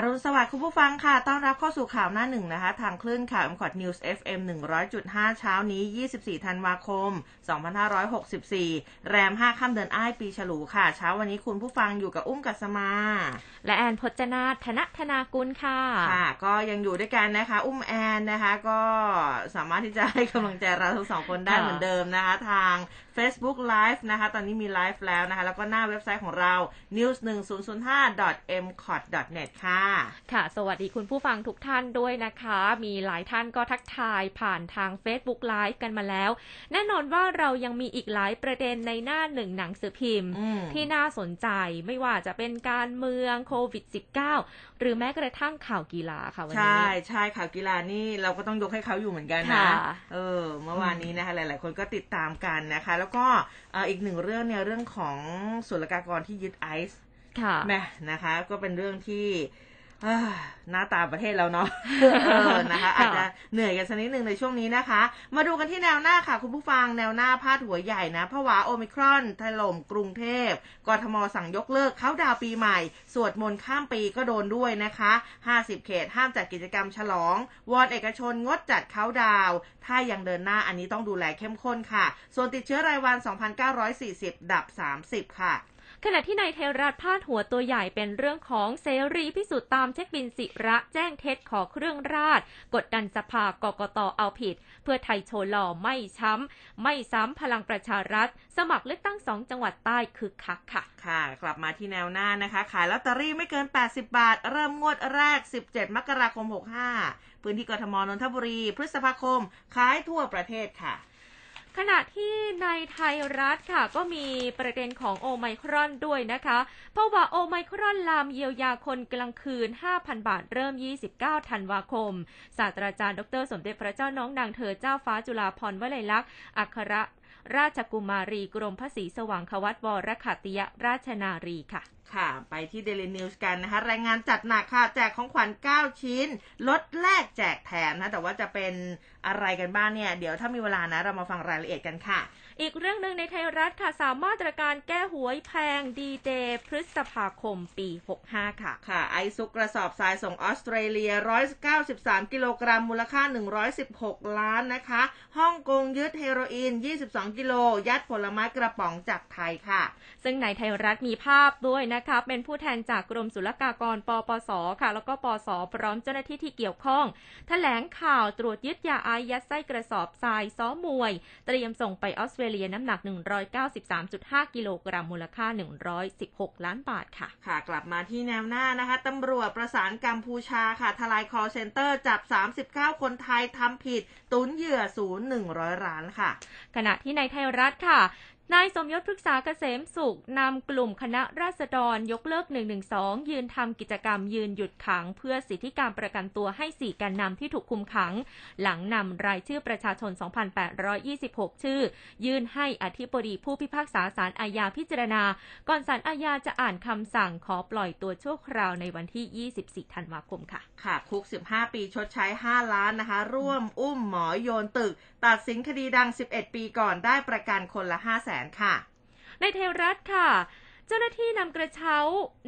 อรุณสวัสดิ์คุณผู้ฟังค่ะ ต้อนรับเข้าสู่ข่าวหน้าหนึ่งนะคะ ทางคลื่นข่าว m c o t News FM 100.5เช้านี้24ธันวาคม2564แรม5ค่ำเดือนอ้ายปีฉลูค่ะ เช้าวันนี้คุณผู้ฟังอยู่กับอุ้มกัสมา และแอนพจนาธนธนากุลค่ะ ค่ะ ก็ยังอยู่ด้วยกันนะคะ อุ้มแอนนะคะ ก็สามารถที่จะให้กำลังใจเราทั้งสองคนได้ค่ะเหมือนเดิมนะคะ ทาง Facebook Live นะคะ ตอนนี้มีไลฟ์แล้วนะคะ แล้วก็หน้าเว็บไซต์ของเรา news 1 0 0 5 m c o t net ค่ะค่ะ สวัสดีคุณผู้ฟังทุกท่านด้วยนะคะ มีหลายท่านก็ทักทายผ่านทาง Facebook Live กันมาแล้ว แน่นอนว่าเรายังมีอีกหลายประเด็นในหน้าหนึ่งหนังสือพิมพ์อืมที่น่าสนใจไม่ว่าจะเป็นการเมืองโควิด -19 หรือแม้กระทั่งข่าวกีฬาค่ะวันใช่นี้ใช่ข่าวกีฬานี่เราก็ต้องยกให้เขาอยู่เหมือนกันนะค่ะเออเมื่อวานนี้นะคะหลาย ๆ คนก็ติดตามกันนะคะ แล้วก็เอ่ออีกหนึ่งเรื่องเนี่ยเรื่องของศุลกากรที่ยึดไอซ์ค่ะแม่นะคะ ก็เป็นเรื่องที่เอ้อ หน้าตาประเทศเราเนาะเออนะคะอาจจะเหนื่อยกันสักนิดหนึ่งในช่วงนี้นะคะ มาดูกันที่แนวหน้าค่ะ คุณผู้ฟังแนวหน้าพาดหัวใหญ่นะผวาโอมิครอนถล่มกรุงเทพกทมสั่งยกเลิกเขาดาวน์ปีใหม่ สวดมนต์ข้ามปีก็โดนด้วยนะคะ 50 เขตห้ามจัดกิจกรรมฉลอง วอนเอกชนงดจัดเขาดาวน์ถ้ายังเดินหน้าอันนี้ต้องดูแลเข้มข้นค่ะ ส่วนติดเชื้อรายวัน 2,940 ดับ 30 ค่ะ ขณะที่นายเทรัฐพาดหัวตัวใหญ่เป็นเรื่องของเสรีพิสุทธิ์ตามเช็คบินศิระแจ้งเท็จขอเครื่องราช กดดันสภากกตเอาผิด เพื่อไทยโชว์หล่อไม่ช้ำ ไม่ซ้ำพลังประชารัฐ สมัครเลือกตั้งสองจังหวัดใต้คึกคักค่ะ ค่ะ กลับมาที่แนวหน้านะคะ ขายลอตเตอรี่ไม่เกิน 80 บาท เริ่มงวดแรก 17 มกราคม 65 พื้นที่กทมนนทบุรี พฤษภาคม ขายทั่วประเทศค่ะ ขณะที่ในไทยรัฐค่ะ ก็มีประเด็นของโอไมครอนด้วยนะคะ เพราะว่าโอไมครอนลามเยียวยาคนกลางคืน 5,000 บาทเริ่ม 29 ธันวาคม ศาสตราจารย์ดร สมเด็จพระเจ้าน้องนางเธอเจ้าฟ้าจุฬาภรณ์วลัยลักษณ์อัคร ราชกุมารีกรมพระศรีสว่างควัตวรขัติยราชนารีค่ะ ค่ะ ไปที่เดลินิวส์กันนะคะ รายงานจัดหนักค่ะ แจกของขวัญ 9 ชิ้น ลดแลกแจกแถมนะ แต่ว่าจะเป็นอะไรกันบ้างเนี่ย เดี๋ยวถ้ามีเวลานะ เรามาฟังรายละเอียดกันค่ะ อีกเรื่องหนึ่งในไทยรัฐค่ะสามมาตรการแก้หวยแพงดีเดย์พฤษภาคมปี 65 ค่ะ ค่ะ ไอซุกกระสอบทรายส่งออสเตรเลีย 193 กิโลกรัมมูลค่า 116 ล้านนะคะฮ่องกงยึดเฮโรอีน 22 กิโล ยัดผลไม้กระป๋องจากไทยค่ะ ซึ่งในไทยรัฐมีภาพด้วยนะคะ เป็นผู้แทนจากกรมศุลกากรปปส ค่ะ แล้วก็ปสพร้อมเจ้าหน้าที่ที่เกี่ยวข้องแถลงข่าวตรวจยึดยาไอซ์ยัดไส้กระสอบทรายซ้อมมวย เตรียมส่งไปออสเตรเลียน้ำหนัก 193.5 กิโลกรัมมูลค่า 116 ล้านบาทค่ะ ค่ะ กลับมาที่แนวหน้านะคะตำรวจประสานกัมพูชาค่ะ ทลาย call center จับ 39 คนไทยทำผิด ตุนเหยื่อศูนย์100ล้านค่ะ ขณะที่ในไทยรัฐค่ะ นายสมยศพฤกษาเกษมสุขนำกลุ่มคณะราษฎรยกเลิก 112 ยืนทำกิจกรรมยืนหยุดขัง เพื่อสิทธิการประกันตัวให้สี่แกนนำที่ถูกคุมขัง หลังนำรายชื่อประชาชน 2,826 ชื่อ ยื่นให้อธิบดีผู้พิพากษาศาลอาญาพิจารณา ก่อนศาลอาญาจะอ่านคำสั่งขอปล่อยตัวชั่วคราวในวันที่ 24 ธันวาคมค่ะ ค่ะ คุก 15 ปีชดใช้ 5 ล้านนะคะ ร่วมอุ้มหมอโยนตึก ตัดสินคดีดัง 11 ปีก่อนได้ประกันคนละ 5 0 0แสนค่ะ ในเทวรัฐค่ะ เจ้าหน้าที่นำกระเช้า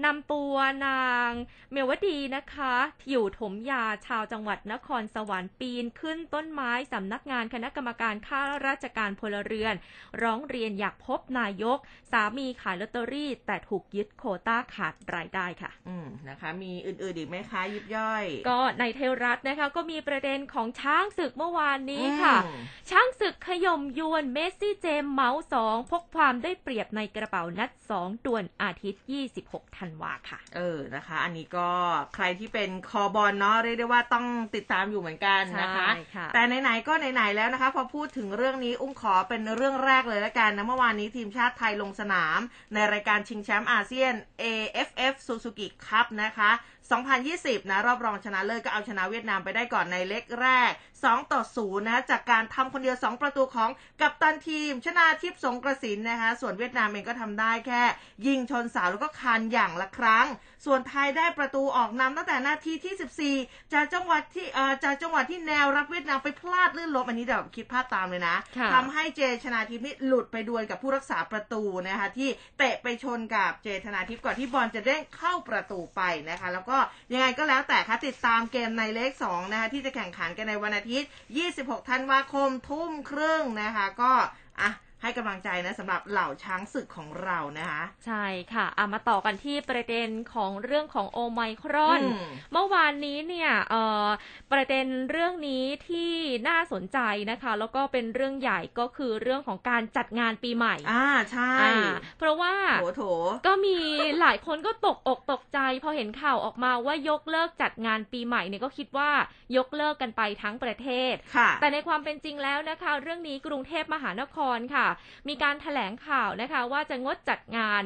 นำตัวนางเมวดีนะคะอยู่ถมยาชาวจังหวัดนครสวรรค์ปีนขึ้นต้นไม้สำนักงานคณะกรรมการข้าราชการพลเรือน ร้องเรียนอยากพบนายก สามีขายลอตเตอรี่ แต่ถูกยึดโควต้าขาดรายได้ค่ะ อืมนะคะ มีอื่นๆอีกไหมคะยิบย่อย ก็ในไทยรัฐนะคะ ก็มีประเด็นของช้างศึกเมื่อวานนี้ค่ะอืมช้างศึกขย่มยวนเมสซี่เจมส์เมาส์สองพกความได้เปรียบในกระเป๋านัดสองด่วนอาทิตย์ 26 ธันวาค่ะ เออนะคะ อันนี้ก็ใครที่เป็นคอบอลเนาะเรียกได้ว่าต้องติดตามอยู่เหมือนกันนะคะใช่ค่ะแต่ไหนๆก็ไหนๆแล้วนะคะ พอพูดถึงเรื่องนี้อุ้มขอเป็นเรื่องแรกเลยละกันนะเมื่อวานนี้ทีมชาติไทยลงสนาม ในรายการชิงแชมป์อาเซียน AFF Suzuki Cup นะคะ 2020 นะ รอบรองชนะเลิศก็เอาชนะเวียดนามไปได้ก่อนในเล็กแรก 2 ต่อ 0 นะ จากการทำคนเดียว 2 ประตูของกัปตันทีม ชนาทิพย์สงกระสินนะคะ ส่วนเวียดนามเองก็ทำได้แค่ ยิงชนเสาแล้วก็คานอย่างละครั้ง ส่วนไทยได้ประตูออกนำตั้งแต่นาทีที่ 14 จากจังหวัดที่เอ่อจากจังหวัดที่แนวรับเวียดนามไปพลาดลื่นล้มอันนี้แบบคิดภาพตามเลยนะค่ะทำให้เจชนาทิพย์นี่หลุดไปดวลกับผู้รักษาประตูนะคะที่เตะไปชนกับเจชนาทิพย์ก่อนที่บอลจะเด้งเข้าประตูไปนะคะ แล้วก็ยังไงก็แล้วแต่คะติดตามเกมในเลข2นะคะที่จะแข่งขันกันในวันอาทิตย์ 26 ธันวาคมทุ่มครึ่งนะคะก็อะ ให้กำลังใจนะสำหรับเหล่าช้างศึกของเรานะคะ ใช่ค่ะอามาต่อกันที่ประเด็นของเรื่องของโอไมครอนอืมเมื่อวานนี้เนี่ยเอ่อประเด็นเรื่องนี้ที่น่าสนใจนะคะ แล้วก็เป็นเรื่องใหญ่ก็คือเรื่องของการจัดงานปีใหม่อ่าใช่อ่าเพราะว่าโถโถก็มีหลายคนก็ตกอกตกใจ พอเห็นข่าวออกมาว่ายกเลิกจัดงานปีใหม่เนี่ยก็คิดว่ายกเลิกกันไปทั้งประเทศค่ะแต่ในความเป็นจริงแล้วนะคะ เรื่องนี้กรุงเทพมหานครค่ะมีการถแถลงข่าวนะคะว่าจะงดจัดงาน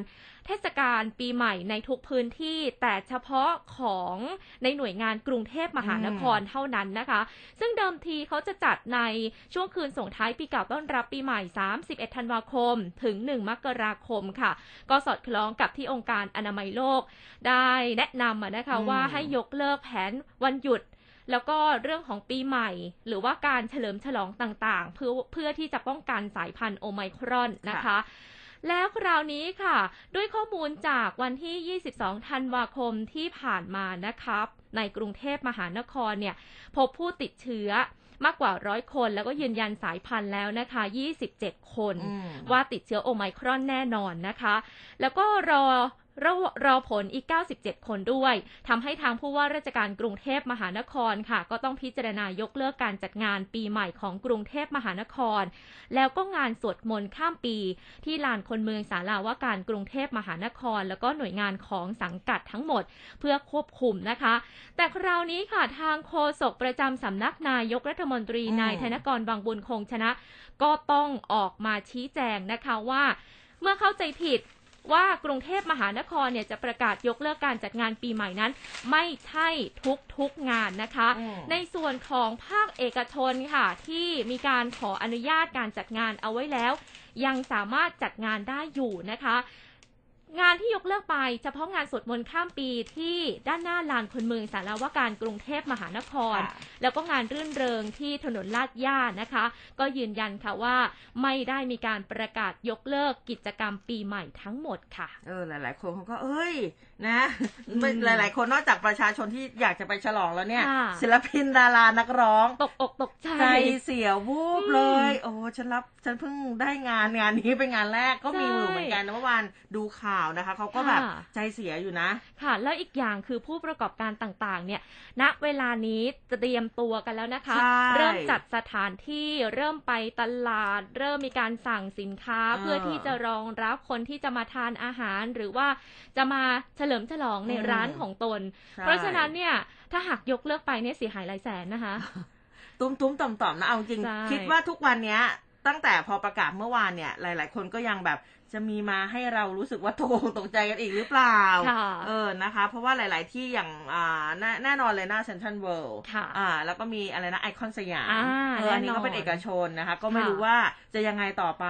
เทศกาลปีใหม่ในทุกพื้นที่ แต่เฉพาะของในหน่วยงานกรุงเทพมหานครเท่านั้นนะคะ ซึ่งเดิมทีเขาจะจัดในช่วงคืนส่งท้ายปีเก่าต้อนรับปีใหม่ 31 ธันวาคม ถึง 1 มกราคมค่ะ ก็สอดคล้องกับที่องค์การอนามัยโลก ได้แนะนำนะคะว่าให้ยกเลิกแผนวันหยุด แล้วก็เรื่องของปีใหม่ หรือว่าการเฉลิมฉลองต่างๆ เพื่อเพื่อที่จะป้องกันสายพันธุ์โอไมครอนนะคะแล้วคราวนี้ค่ะ ด้วยข้อมูลจากวันที่ 22 ธันวาคมที่ผ่านมานะครับ ในกรุงเทพมหานครเนี่ย พบผู้ติดเชื้อมากกว่าร้อยคนแล้วก็ยืนยันสายพันธุ์แล้วนะคะ 27 คนอืมว่าติดเชื้อโอไมครอนแน่นอนนะคะ แล้วก็รอ รอรอผลอีก 97 คนด้วยทำให้ทางผู้ว่าราชการกรุงเทพมหานครค่ะ ก็ต้องพิจารณายกเลิกการจัดงานปีใหม่ของกรุงเทพมหานคร แล้วก็งานสวดมนต์ข้ามปี ที่ลานคนเมืองศาลาว่าการกรุงเทพมหานคร แล้วก็หน่วยงานของสังกัดทั้งหมด เพื่อควบคุมนะคะ แต่คราวนี้ค่ะทางโฆษกประจำสำนักนายกรัฐมนตรีอืมนายธนกรบางบุญคงชนะ ก็ต้องออกมาชี้แจงนะคะว่า เมื่อเข้าใจผิด ว่ากรุงเทพมหานครเนี่ยจะประกาศยกเลิกการจัดงานปีใหม่นั้น ไม่ใช่ทุกทุกๆงานนะคะอืมในส่วนของภาคเอกชนค่ะที่มีการขออนุญาตการจัดงานเอาไว้แล้ว ยังสามารถจัดงานได้อยู่นะคะ งานที่ยกเลิกไปเฉพาะงานสวดมนต์ข้ามปีที่ด้านหน้าลานคนเมืองสารวาการกรุงเทพมหานครค่ะแล้วก็งานรื่นเริงที่ถนนลาดย่านะคะ ก็ยืนยันค่ะว่าไม่ได้มีการประกาศยกเลิกกิจกรรมปีใหม่ทั้งหมดค่ะ เออหลาย ๆ คนเขาก็เอ้ยนะอืมหลาย ๆ คนนอกจากประชาชนที่อยากจะไปฉลองแล้วเนี่ยค่ะศิลปินดารานักร้องตกอกตกใจใจเสียวูบอืมเลย โอ้ฉันรับฉันเพิ่งได้งานงานนี้เป็นงานแรกก็มีใช่อยู่เหมือนกันนะเมื่อวานดูข่าวนะคะเขาก็แบบค่ะใจเสียอยู่นะ ค่ะ แล้วอีกอย่างคือผู้ประกอบการต่าง ๆ เนี่ย ณเวลานี้เตรียมตัวกันแล้วนะคะใช่เริ่มจัดสถานที่เริ่มไปตลาด เริ่มมีการสั่งสินค้าเออเพื่อที่จะรองรับคนที่จะมาทานอาหารหรือว่าจะมาเฉลิมฉลองในอืมร้านของตนใช่เพราะฉะนั้นเนี่ย ถ้าหากยกเลิกไปเนี่ยเสียหายหลายแสนนะคะ ตุ้มตุ้มต่อมต่อมๆนะเอาจริงใช่คิดว่าทุกวันเนี้ยตั้งแต่พอประกาศเมื่อวานเนี่ย หลาย ๆ คนก็ยังแบบ จะมีมาให้เรารู้สึกว่าตกอกตกใจกันอีกหรือเปล่าค่ะเออนะคะ เพราะว่าหลาย ๆ ที่อย่างอ่าแน่แน่นอนเลยหน้าเซ็นทรัลเวิลด์ค่ะอ่า แล้วก็มีอะไรนะไอคอนสยามอ่าเอออันนี้แน่นอนก็เป็นเอกชนนะคะ ก็ไม่ค่ะรู้ว่าจะยังไงต่อไป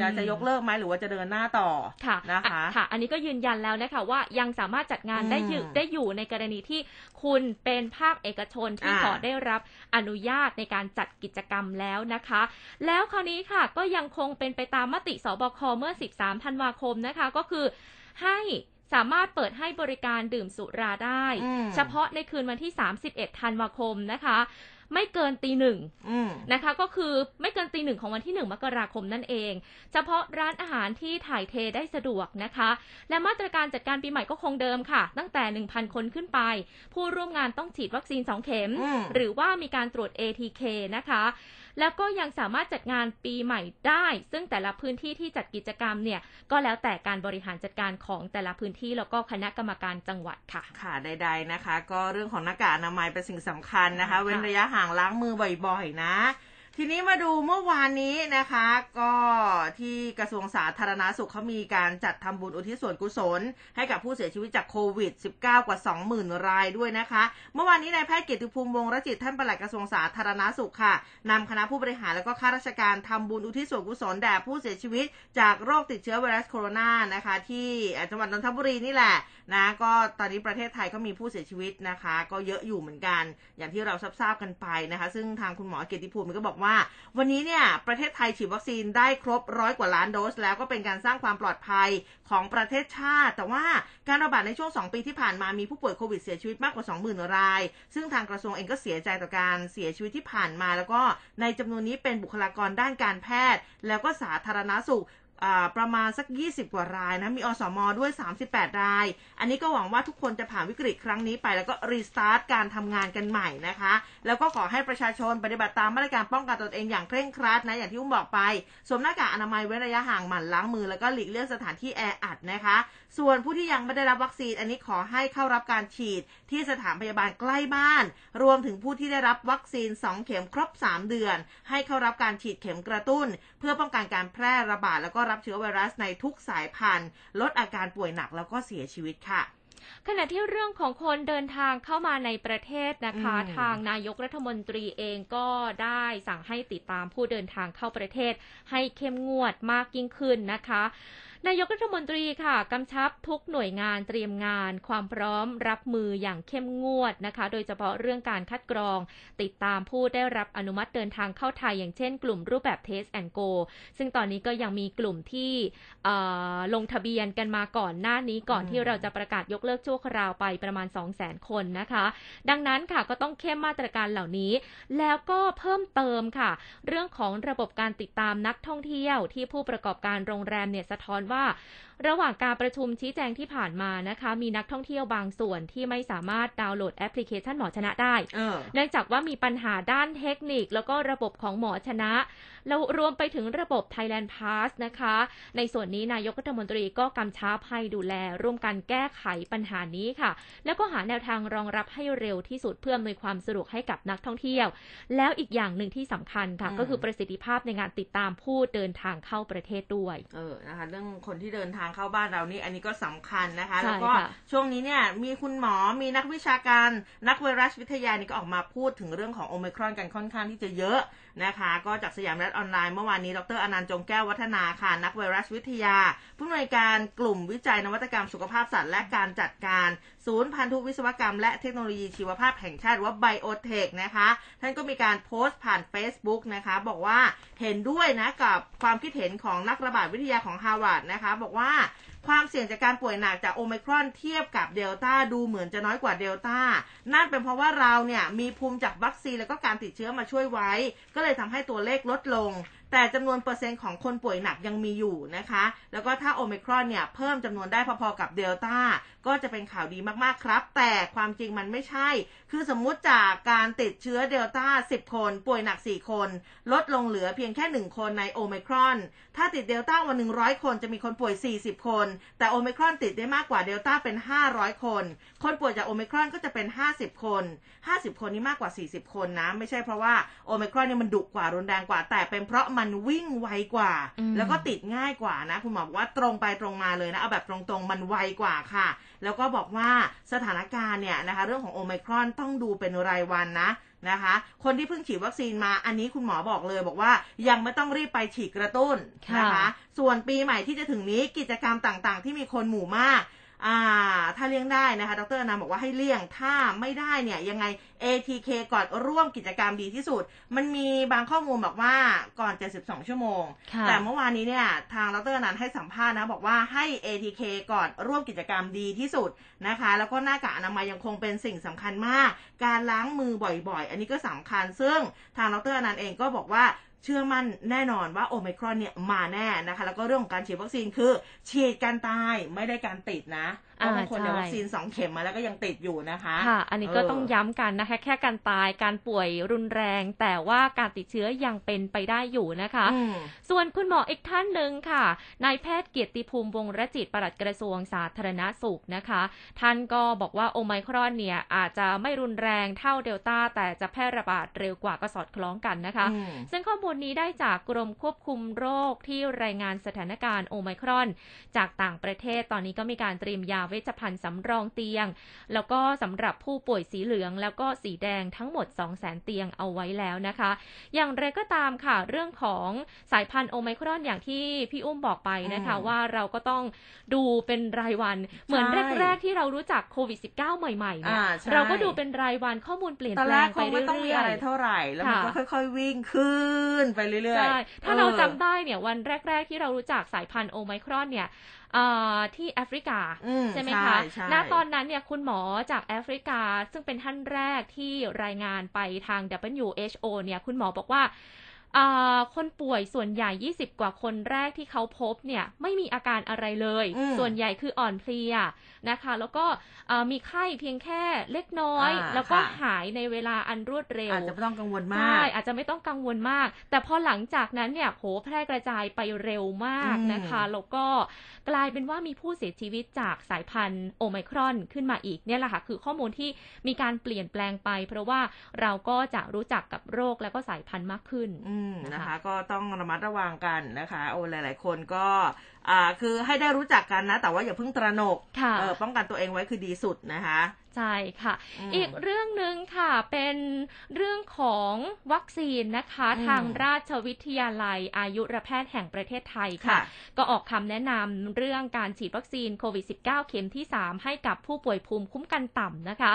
จะอืมจะยกเลิกไหมหรือว่าจะเดินหน้าต่อค่ะนะคะอ่ค่ะ อันนี้ก็ยืนยันแล้วนะคะว่ายังสามารถจัดงานอืมได้อยู่ได้อยู่ในกรณีที่คุณเป็นภาคเอกชนที่อ่าขอได้รับอนุญาตในการจัดกิจกรรมแล้วนะคะ แล้วคราวนี้ค่ะก็ยังคงเป็นไปตามมติสบคเมื่อ 13 ธันวาคมนะคะ ก็คือให้สามารถเปิดให้บริการดื่มสุราได้อืมเฉพาะในคืนวันที่ 31 ธันวาคมนะคะ ไม่เกินตีหนึ่งอืมนะคะ ก็คือไม่เกินตีหนึ่งของวันที่1มกราคมนั่นเอง เฉพาะร้านอาหารที่ถ่ายเทได้สะดวกนะคะ และมาตรการจัดการปีใหม่ก็คงเดิมค่ะ ตั้งแต่ 1,000 คนขึ้นไป ผู้ร่วมงานต้องฉีดวัคซีน 2 เข็มอืมหรือว่ามีการตรวจ ATK นะคะ แล้วก็ยังสามารถจัดงานปีใหม่ได้ ซึ่งแต่ละพื้นที่ที่จัดกิจกรรมเนี่ยก็แล้วแต่การบริหารจัดการของแต่ละพื้นที่แล้วก็คณะกรรมการจังหวัดค่ะ ค่ะใด ๆนะคะ ก็เรื่องของหน้ากากอนามัยเป็นสิ่งสำคัญนะคะค่ะเว้นระยะห่างล้างมือบ่อยๆ นะ ทีนี้มาดูเมื่อวานนี้นะคะ ก็ที่กระทรวงสาธารณาสุขเขามีการจัดทำบุญอุทิศส่วนกุศล ให้กับผู้เสียชีวิตจากโควิด -19 กว่า 20,000 รายด้วยนะคะ เมื่อวานนี้นายแพทย์เกียรติภูมิวงศ์รจิตท่านปลัดกระทรวงสาธารณาสุขค่ะนำคณะผู้บริหารแล้วก็ข้าราชการทำบุญอุทิศส่วนกุศลแด่ผู้เสียชีวิตจากโรคติดเชื้อไวรัสโคโรนานะคะ ที่จังหวัดนนทบุรีนี่แหละ นะก็ตอนนี้ประเทศไทยก็มีผู้เสียชีวิตนะคะ ก็เยอะอยู่เหมือนกัน อย่างที่เราทราบกันไปนะคะ ซึ่งทางคุณหมอเกียรติภูมิก็บอกว่า วันนี้เนี่ยประเทศไทยฉีดวัคซีนได้ครบร้อยกว่าล้านโดส แล้วก็เป็นการสร้างความปลอดภัยของประเทศชาติ แต่ว่าการระบาดในช่วง 2 ปีที่ผ่านมามีผู้ป่วยโควิดเสียชีวิตมากกว่า 20,000 ราย ซึ่งทางกระทรวงเองก็เสียใจต่อการเสียชีวิตที่ผ่านมา แล้วก็ในจำนวนนี้เป็นบุคลากรด้านการแพทย์ แล้วก็สาธารณสุข ประมาณสัก 20 กว่ารายนะ มีอสมอด้วย 38 ราย อันนี้ก็หวังว่าทุกคนจะผ่านวิกฤตครั้งนี้ไปแล้วก็รีสตาร์ทการทำงานกันใหม่นะคะ แล้วก็ขอให้ประชาชนปฏิบัติตามมาตรการป้องกันตนเองอย่างเคร่งครัดนะ อย่างที่อุ้มบอกไป สวมหน้ากากอนามัยเว้นระยะห่างหมั่นล้างมือ แล้วก็หลีกเลี่ยงสถานที่แออัดนะคะ ส่วนผู้ที่ยังไม่ได้รับวัคซีน อันนี้ขอให้เข้ารับการฉีดที่สถานพยาบาลใกล้บ้าน รวมถึงผู้ที่ได้รับวัคซีน 2 เข็มครบ 3 เดือน ให้เข้ารับการฉีดเข็มกระตุ้น พื่อป้องกันการแพร่ระบาดแล้วก็รับเชื้อไวรัสในทุกสายพันธุ์ ลดอาการป่วยหนักแล้วก็เสียชีวิตค่ะขณะที่เรื่องของคนเดินทางเข้ามาในประเทศนะคะอืมทางนายกรัฐมนตรีเองก็ได้สั่งให้ติดตามผู้เดินทางเข้าประเทศ ให้เข้มงวดมากยิ่งขึ้นนะคะนายกรัฐมนตรีค่ะกำชับทุกหน่วยงานเตรียมงาน ความพร้อมรับมืออย่างเข้มงวดนะคะ โดยเฉพาะเรื่องการคัดกรอง ติดตามผู้ได้รับอนุมัติเดินทางเข้าไทย อย่างเช่นกลุ่มรูปแบบ Test and Go ซึ่งตอนนี้ก็ยังมีกลุ่มที่ลงทะเบียนกันมาก่อนหน้านี้ก่อนอที่เราจะประกาศยกเลิกชั่วคราวไปประมาณ 2 0 0 0 0 0 คนนะคะ ดังนั้นค่ะก็ต้องเข้มมาตรการเหล่านี้ แล้วก็เพิ่มเติมค่ะ เรื่องของระบบการติดตามนักท่องเที่ยวที่ผู้ประกอบการโรงแรมเนี่ยสะท้อนว่า ระหว่างการประชุมชี้แจงที่ผ่านมานะคะ มีนักท่องเที่ยวบางส่วนที่ไม่สามารถดาวน์โหลดแอปพลิเคชันหมอชนะได้เออเนื่องจากว่ามีปัญหาด้านเทคนิค แล้วก็ระบบของหมอชนะ แล้วรวมไปถึงระบบ Thailand Pass นะคะ ในส่วนนี้นายกรัฐมนตรีก็กำชับให้ดูแล ร่วมกันแก้ไขปัญหานี้ค่ะ แล้วก็หาแนวทางรองรับให้เร็วที่สุดเพื่ออำนวยความสะดวกให้กับนักท่องเที่ยว แล้วอีกอย่างหนึ่งที่สำคัญค่ะอืมก็คือประสิทธิภาพในการติดตามผู้เดินทางเข้าประเทศด้วยเออนะคะเรื่องคนที่เดินทางเข้าบ้านเรานี่อันนี้ก็สำคัญนะคะใช่แล้วก็ค่ะช่วงนี้เนี่ยมีคุณหมอมีนักวิชาการนักไวรัสวิทยานี่ก็ออกมาพูดถึงเรื่องของโอมิครอนกันค่อนข้างที่จะเยอะ นะคะ ก็จากสยามรัฐออนไลน์เมื่อวานนี้ ดรอนันต์จงแก้ววัฒนาค่ะ นักไวรัสวิทยา ผู้อำนวยการกลุ่มวิจัยนวัตกรรมสุขภาพสัตว์และการจัดการ ศูนย์พันธุวิศวกรรมและเทคโนโลยีชีวภาพแห่งชาติว่าไบโอเทคนะคะ ท่านก็มีการโพสต์ผ่าน Facebook นะคะ บอกว่าเห็นด้วยนะกับความคิดเห็นของนักระบาดวิทยาของฮาวาดนะคะ บอกว่า ความเสี่ยงจากการป่วยหนักจากโอไมครอนเทียบกับเดลต้าดูเหมือนจะน้อยกว่าเดลต้านั่นเป็นเพราะว่าเราเนี่ยมีภูมิจากวัคซีนแล้วก็การติดเชื้อมาช่วยไว้ ก็เลยทำให้ตัวเลขลดลง แต่จำนวนเปอร์เซ็นต์ของคนป่วยหนักยังมีอยู่นะคะ แล้วก็ถ้าโอมิครอนเนี่ยเพิ่มจำนวนได้พอๆกับเดลต้าก็จะเป็นข่าวดีมากๆครับ แต่ความจริงมันไม่ใช่ คือสมมุติจากการติดเชื้อเดลต้า10 คน ป่วยหนัก 4 คน ลดลงเหลือเพียงแค่ 1 คนในโอมิครอน ถ้าติดเดลต้าวัน100คนจะมีคนป่วย 40 คน แต่โอมิครอนติดได้มากกว่าเดลต้าเป็น 500 คน คนป่วยจากโอมิครอนก็จะเป็น 50 คน 50 คนนี่มากกว่า 40 คนนะ ไม่ใช่เพราะว่าโอมิครอนเนี่ยมันดุกว่ารุนแรงกว่า แต่เป็นเพราะมันวิ่งไวกว่าอืมแล้วก็ติดง่ายกว่านะ คุณหมอบอกว่าตรงไปตรงมาเลยนะเอาแบบตรงๆมันไวกว่าค่ะ แล้วก็บอกว่าสถานการณ์เนี่ยนะคะเรื่องของโอไมครอนต้องดูเป็นรายวันนะ นะคะ คนที่เพิ่งฉีดวัคซีนมาอันนี้คุณหมอบอกเลยบอกว่ายังไม่ต้องรีบไปฉีดกระตุ้นนะคะค่ะส่วนปีใหม่ที่จะถึงนี้กิจกรรมต่างๆ ที่มีคนหมู่มาก อ่า ถ้าเลี่ยงได้นะคะ ดรอนันต์บอกว่าให้เลี่ยง ถ้าไม่ได้เนี่ยยังไง ATK ก่อนร่วมกิจกรรมดีที่สุด มันมีบางข้อมูลบอกว่าก่อน 72 ชั่วโมงค่ะแต่เมื่อวานนี้เนี่ยทางดรอนันต์ให้สัมภาษณ์นะ บอกว่าให้ ATK ก่อนร่วมกิจกรรมดีที่สุดนะคะ แล้วก็หน้ากากอนามัยยังคงเป็นสิ่งสำคัญมาก การล้างมือบ่อยๆ อันนี้ก็สำคัญ ซึ่งทางดรอนันต์เองก็บอกว่า เชื่อมั่นแน่นอนว่าโอไมครอนเนี่ยมาแน่นะคะ แล้วก็เรื่องของการฉีดวัคซีนคือฉีดการตายไม่ได้การติดนะ เพราะบางคนเนี่ยใช่วัคซีนสองเข็มมาแล้วก็ยังติดอยู่นะคะค่ะ อันนี้ก็เออต้องย้ำกันนะคะ แค่การตายการป่วยรุนแรง แต่ว่าการติดเชื้อยังเป็นไปได้อยู่นะคะอืมส่วนคุณหมออีกท่านหนึ่งค่ะนายแพทย์เกียรติภูมิวงศ์รจิตปลัดกระทรวงสาธารณสุขนะคะ ท่านก็บอกว่าโอไมครอนเนี่ยอาจจะไม่รุนแรงเท่าเดลต้าแต่จะแพร่ระบาดเร็วกว่าก็สอดคล้องกันนะคะอืมซึ่งข้อมูลนี้ได้จากกรมควบคุมโรคที่รายงานสถานการณ์โอไมครอน จากต่างประเทศตอนนี้ก็มีการเตรียมยาเวชภัณฑ์สำรองเตียง แล้วก็สำหรับผู้ป่วยสีเหลือง แล้วก็สีแดงทั้งหมด2 0 0 0 0 0เตียงเอาไว้แล้วนะคะ อย่างไรก็ตามค่ะเรื่องของสายพันธุ์โอไมครอนอย่างที่พี่อุ้มบอกไปนะคะอืมว่าเราก็ต้องดูเป็นรายวันเหมือนใช่แรกๆที่เรารู้จักโควิด -19 ใหม่ๆเนี่ยอ่าใช่เราก็ดูเป็นรายวันข้อมูลเปลี่ยนตอนแปลแรกงคไปงไม่ต้องมีเรื่ออะไรยๆเท่าไหร่แล้วมันก็ค่ะค่อยๆวิ่งขึ้นไปเรื่อยๆใช่ถ้าเราออจำได้เนี่ยวันแรก ๆ ที่เรารู้จักสายพันธุ์โอไมครอนเนี่ยเอ่อที่แอฟริกาอืใช่ไหมคะใช่ณตอนนั้นเนี่ยคุณหมอจากแอฟริกาซึ่งเป็นท่านแรกที่รายงานไปทาง WHO เนี่ยคุณหมอบอกว่าอ่าคนป่วยส่วนใหญ่ 20 กว่าคนแรกที่เขาพบเนี่ยไม่มีอาการอะไรเลยอืมส่วนใหญ่คืออ่อนเพลียนะคะ แล้วก็อ่ามีไข้เพียงแค่เล็กน้อยอ่าแล้วก็ค่ะหายในเวลาอันรวดเร็ว อาจจะไม่ต้องกังวลมาใช่กอาจจะไม่ต้องกังวลมาก แต่พอหลังจากนั้นเนี่ยโหแพร่กระจายไปเร็วมากอืมนะคะ แล้วก็ กลายเป็นว่ามีผู้เสียชีวิตจากสายพันธุ์โอไมครอนขึ้นมาอีกเนี่ยแหละค่ะคือข้อมูลที่มีการเปลี่ยนแปลงไป เพราะว่าเราก็จะรู้จักกับโรคแล้วก็สายพันธุ์มากขึ้นอืมนะคะนะคะ ก็ต้องระมัดระวังกันนะคะ โอ้หลาย ๆ คนก็ อ่าคือให้ได้รู้จักกันนะ แต่ว่าอย่าเพิ่งตระหนกค่ะเออป้องกันตัวเองไว้คือดีสุดนะคะใช่ค่ะมอีกเรื่องหนึ่งค่ะเป็นเรื่องของวัคซีนนะคะอืมทางราชวิทยาลัยอายุรแพทย์แห่งประเทศไทยค่ะค่ะ ก็ออกคำแนะนำเรื่องการฉีดวัคซีนโควิด -19 เข็มที่ 3 ให้กับผู้ป่วยภูมิคุ้มกันต่ำนะคะ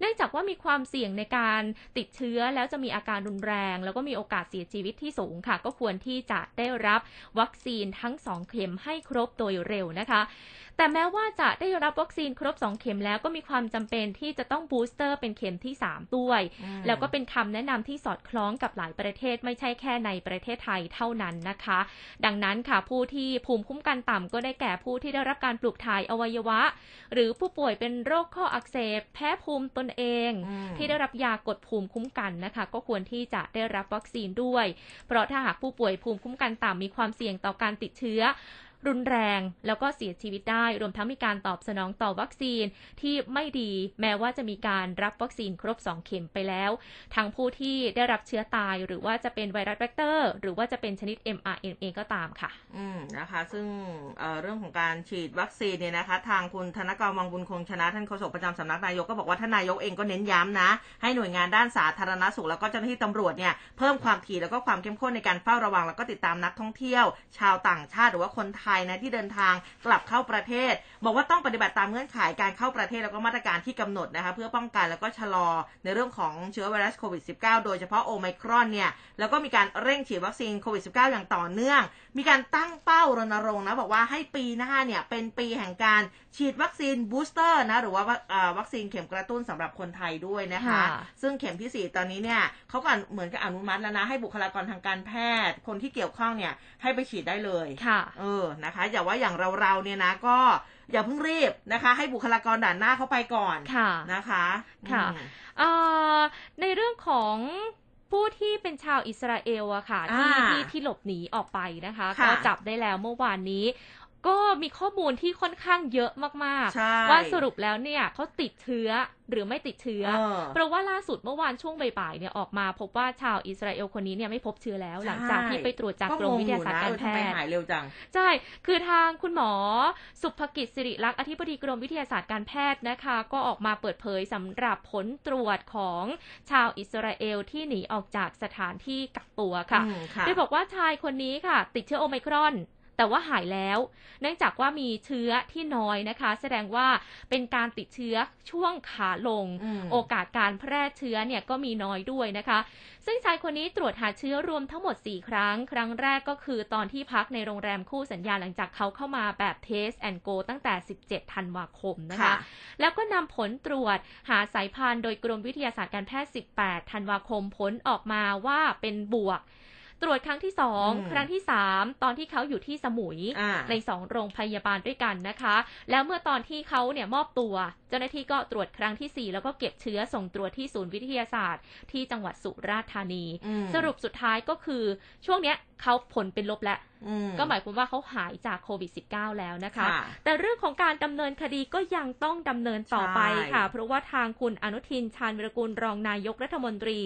เนื่องจากว่ามีความเสี่ยงในการติดเชื้อแล้วจะมีอาการรุนแรง แล้วก็มีโอกาสเสียชีวิตที่สูงค่ะ ก็ควรที่จะได้รับวัคซีนทั้ง 2 เข็มให้ครบโดยเร็วนะคะ แต่แม้ว่าจะได้รับวัคซีนครบ 2 เข็มแล้วก็มีความจำเป็นที่จะต้องบูสเตอร์เป็นเข็มที่ 3 ด้วยอืมแล้วก็เป็นคำแนะนำที่สอดคล้องกับหลายประเทศไม่ใช่แค่ในประเทศไทยเท่านั้นนะคะ ดังนั้นค่ะผู้ที่ภูมิคุ้มกันต่ำก็ได้แก่ผู้ที่ได้รับการปลูกถ่ายอวัยวะ หรือผู้ป่วยเป็นโรคข้ออักเสบ แพ้ภูมิตนเองอืมที่ได้รับยากดภูมิคุ้มกันนะคะ ก็ควรที่จะได้รับวัคซีนด้วย เพราะถ้าหากผู้ป่วยภูมิคุ้มกันต่ำมีความเสี่ยงต่อการติดเชื้อ รุนแรง แล้วก็เสียชีวิตได้ รวมทั้งมีการตอบสนองต่อวัคซีนที่ไม่ดีแม้ว่าจะมีการรับวัคซีนครบ 2 เข็มไปแล้ว ทั้งผู้ที่ได้รับเชื้อตาย หรือว่าจะเป็นไวรัสแบคเตอร์ หรือว่าจะเป็นชนิด mRNA ก็ตามค่ะ อืมนะคะ ซึ่งเรื่องของการฉีดวัคซีนเนี่ยนะคะ ทางคุณธนกรวังบุญคงชนะท่านโฆษกประจำสำนักนายกก็บอกว่าท่านนายกเองก็เน้นย้ำนะ ให้หน่วยงานด้านสาธารณสุขแล้วก็เจ้าหน้าที่ตำรวจเนี่ยเพิ่มความถี่แล้วก็ความเข้มข้นในการเฝ้าระวังแล้วก็ติดตามนักท่องเที่ยว ชาวต่างชาติหรือว่าคนไทยนะที่เดินทางกลับเข้าประเทศบอกว่าต้องปฏิบัติตามเงื่อนไขการเข้าประเทศแล้วก็มาตรการที่กำหนดนะคะเพื่อป้องกันแล้วก็ชะลอในเรื่องของเชื้อไวรัสโควิด -19 โดยเฉพาะโอไมครอนเนี่ยแล้วก็มีการเร่งฉีดวัคซีนโควิด -19 อย่างต่อเนื่อง มีการตั้งเป้ารณรงค์นะบอกว่าให้ปีหน้าเนี่ยเป็นปีแห่งการฉีดวัคซีนบูสเตอร์นะหรือว่าวัคเอ่อวัคซีนเข็มกระตุ้นสำหรับคนไทยด้วยนะคะค่ะซึ่งเข็มที่ 4 ตอนนี้เนี่ยเขาก็เหมือนกับอนุมัติแล้วนะให้บุคลากรทางการแพทย์ คนที่เกี่ยวข้องเนี่ยให้ไปฉีดได้เลยค่ะเออนะคะอย่าว่าอย่างเราๆเนี่ยนะก็ อย่าเพิ่งรีบนะคะ ให้บุคลากรด่านหน้าเขาไปก่อนค่ะนะคะค่ะอืมเอ่อในเรื่องของผู้ที่เป็นชาวอิสราเอลอะค่ะที่อ่าที่ที่หลบหนีออกไปนะคะค่ะก็จับได้แล้วเมื่อวานนี้ ก็มีข้อมูลที่ค่อนข้างเยอะมากใช่ๆว่าสรุปแล้วเนี่ยเขาติดเชื้อหรือไม่ติดเชื้อเออเพราะว่าล่าสุดเมื่อวานช่วงบ่ายๆเนี่ยออกมาพบว่าชาวอิสราเอลคนนี้เนี่ยไม่พบเชื้อแล้ว หลังจากที่ไปตรวจจากกรมวิทยาศาสตร์การแพก็งงอยู่นะเออทำไมทย์หายเร็วจังใช่ คือทางคุณหมอสุภกิจสิริลักษณ์อธิบดีกรมวิทยาศาสตร์การแพทย์นะคะ ก็ออกมาเปิดเผยสำหรับผลตรวจของชาวอิสราเอลที่หนีออกจากสถานที่กักตัวค่ะอืมค่ะโดยบอกว่าชายคนนี้ค่ะ ติดเชื้อโอไมครอน แต่ว่าหายแล้ว เนื่องจากว่ามีเชื้อที่น้อยนะคะ แสดงว่าเป็นการติดเชื้อช่วงขาลงอืมโอกาสการแพร่เชื้อเนี่ยก็มีน้อยด้วยนะคะ ซึ่งชายคนนี้ตรวจหาเชื้อรวมทั้งหมด 4 ครั้ง ครั้งแรกก็คือตอนที่พักในโรงแรมคู่สัญญาหลังจากเขาเข้ามาแบบ Test and Go ตั้งแต่ 17 ธันวาคมนะคะค่ะแล้วก็นำผลตรวจหาสายพันธุ์โดยกรมวิทยาศาสตร์การแพทย์ 18 ธันวาคมผลออกมาว่าเป็นบวก ตรวจครั้งที่สองอืมครั้งที่สามตอนที่เขาอยู่ที่สมุยอ่าในสองโรงพยาบาลด้วยกันนะคะ แล้วเมื่อตอนที่เขาเนี่ยมอบตัว เจ้าหน้าที่ก็ตรวจครั้งที่4แล้วก็เก็บเชื้อส่งตรวจที่ศูนย์วิทยาศาสตร์ ที่จังหวัดสุราษฎร์ธานีอืมสรุปสุดท้ายก็คือช่วงเนี้ยเขาผลเป็นลบแล้วอืก็หมายความว่าเขาหายจากโควิด -19 แล้วนะคะค่ะแต่เรื่องของการดำเนินคดีก็ยังต้องดำเนินต่อไปใช่ค่ะ เพราะว่าทางคุณอนุทินชาญวิรกูลรองนายกรัฐมนตรี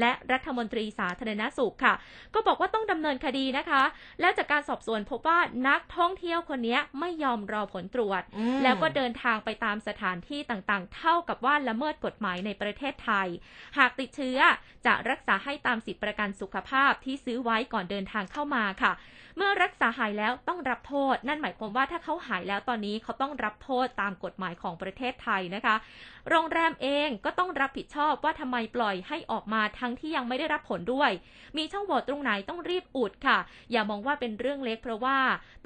และรัฐมนตรีสาธารณสุขค่ะ ก็บอกว่าต้องดำเนินคดีนะคะ แล้วจากการสอบสวนพบว่านักท่องเที่ยวคนนี้ไม่ยอมรอผลตรวจอืมแล้วก็เดินทางไปตามสถานที่ต่างๆ เท่ากับว่าละเมิดกฎหมายในประเทศไทย หากติดเชื้อจะรักษาให้ตามสิทธิประกันสุขภาพที่ซื้อไว้ก่อนเดินทางเข้ามาค่ะ เมื่อรักษาหายแล้วต้องรับโทษ นั่นหมายความว่าถ้าเขาหายแล้วตอนนี้เขาต้องรับโทษตามกฎหมายของประเทศไทยนะคะ โรงแรมเองก็ต้องรับผิดชอบว่าทำไมปล่อยให้ออกมาทั้งที่ยังไม่ได้รับผลด้วย มีช่องโหว่ตรงไหนต้องรีบอุดค่ะ อย่ามองว่าเป็นเรื่องเล็กเพราะว่า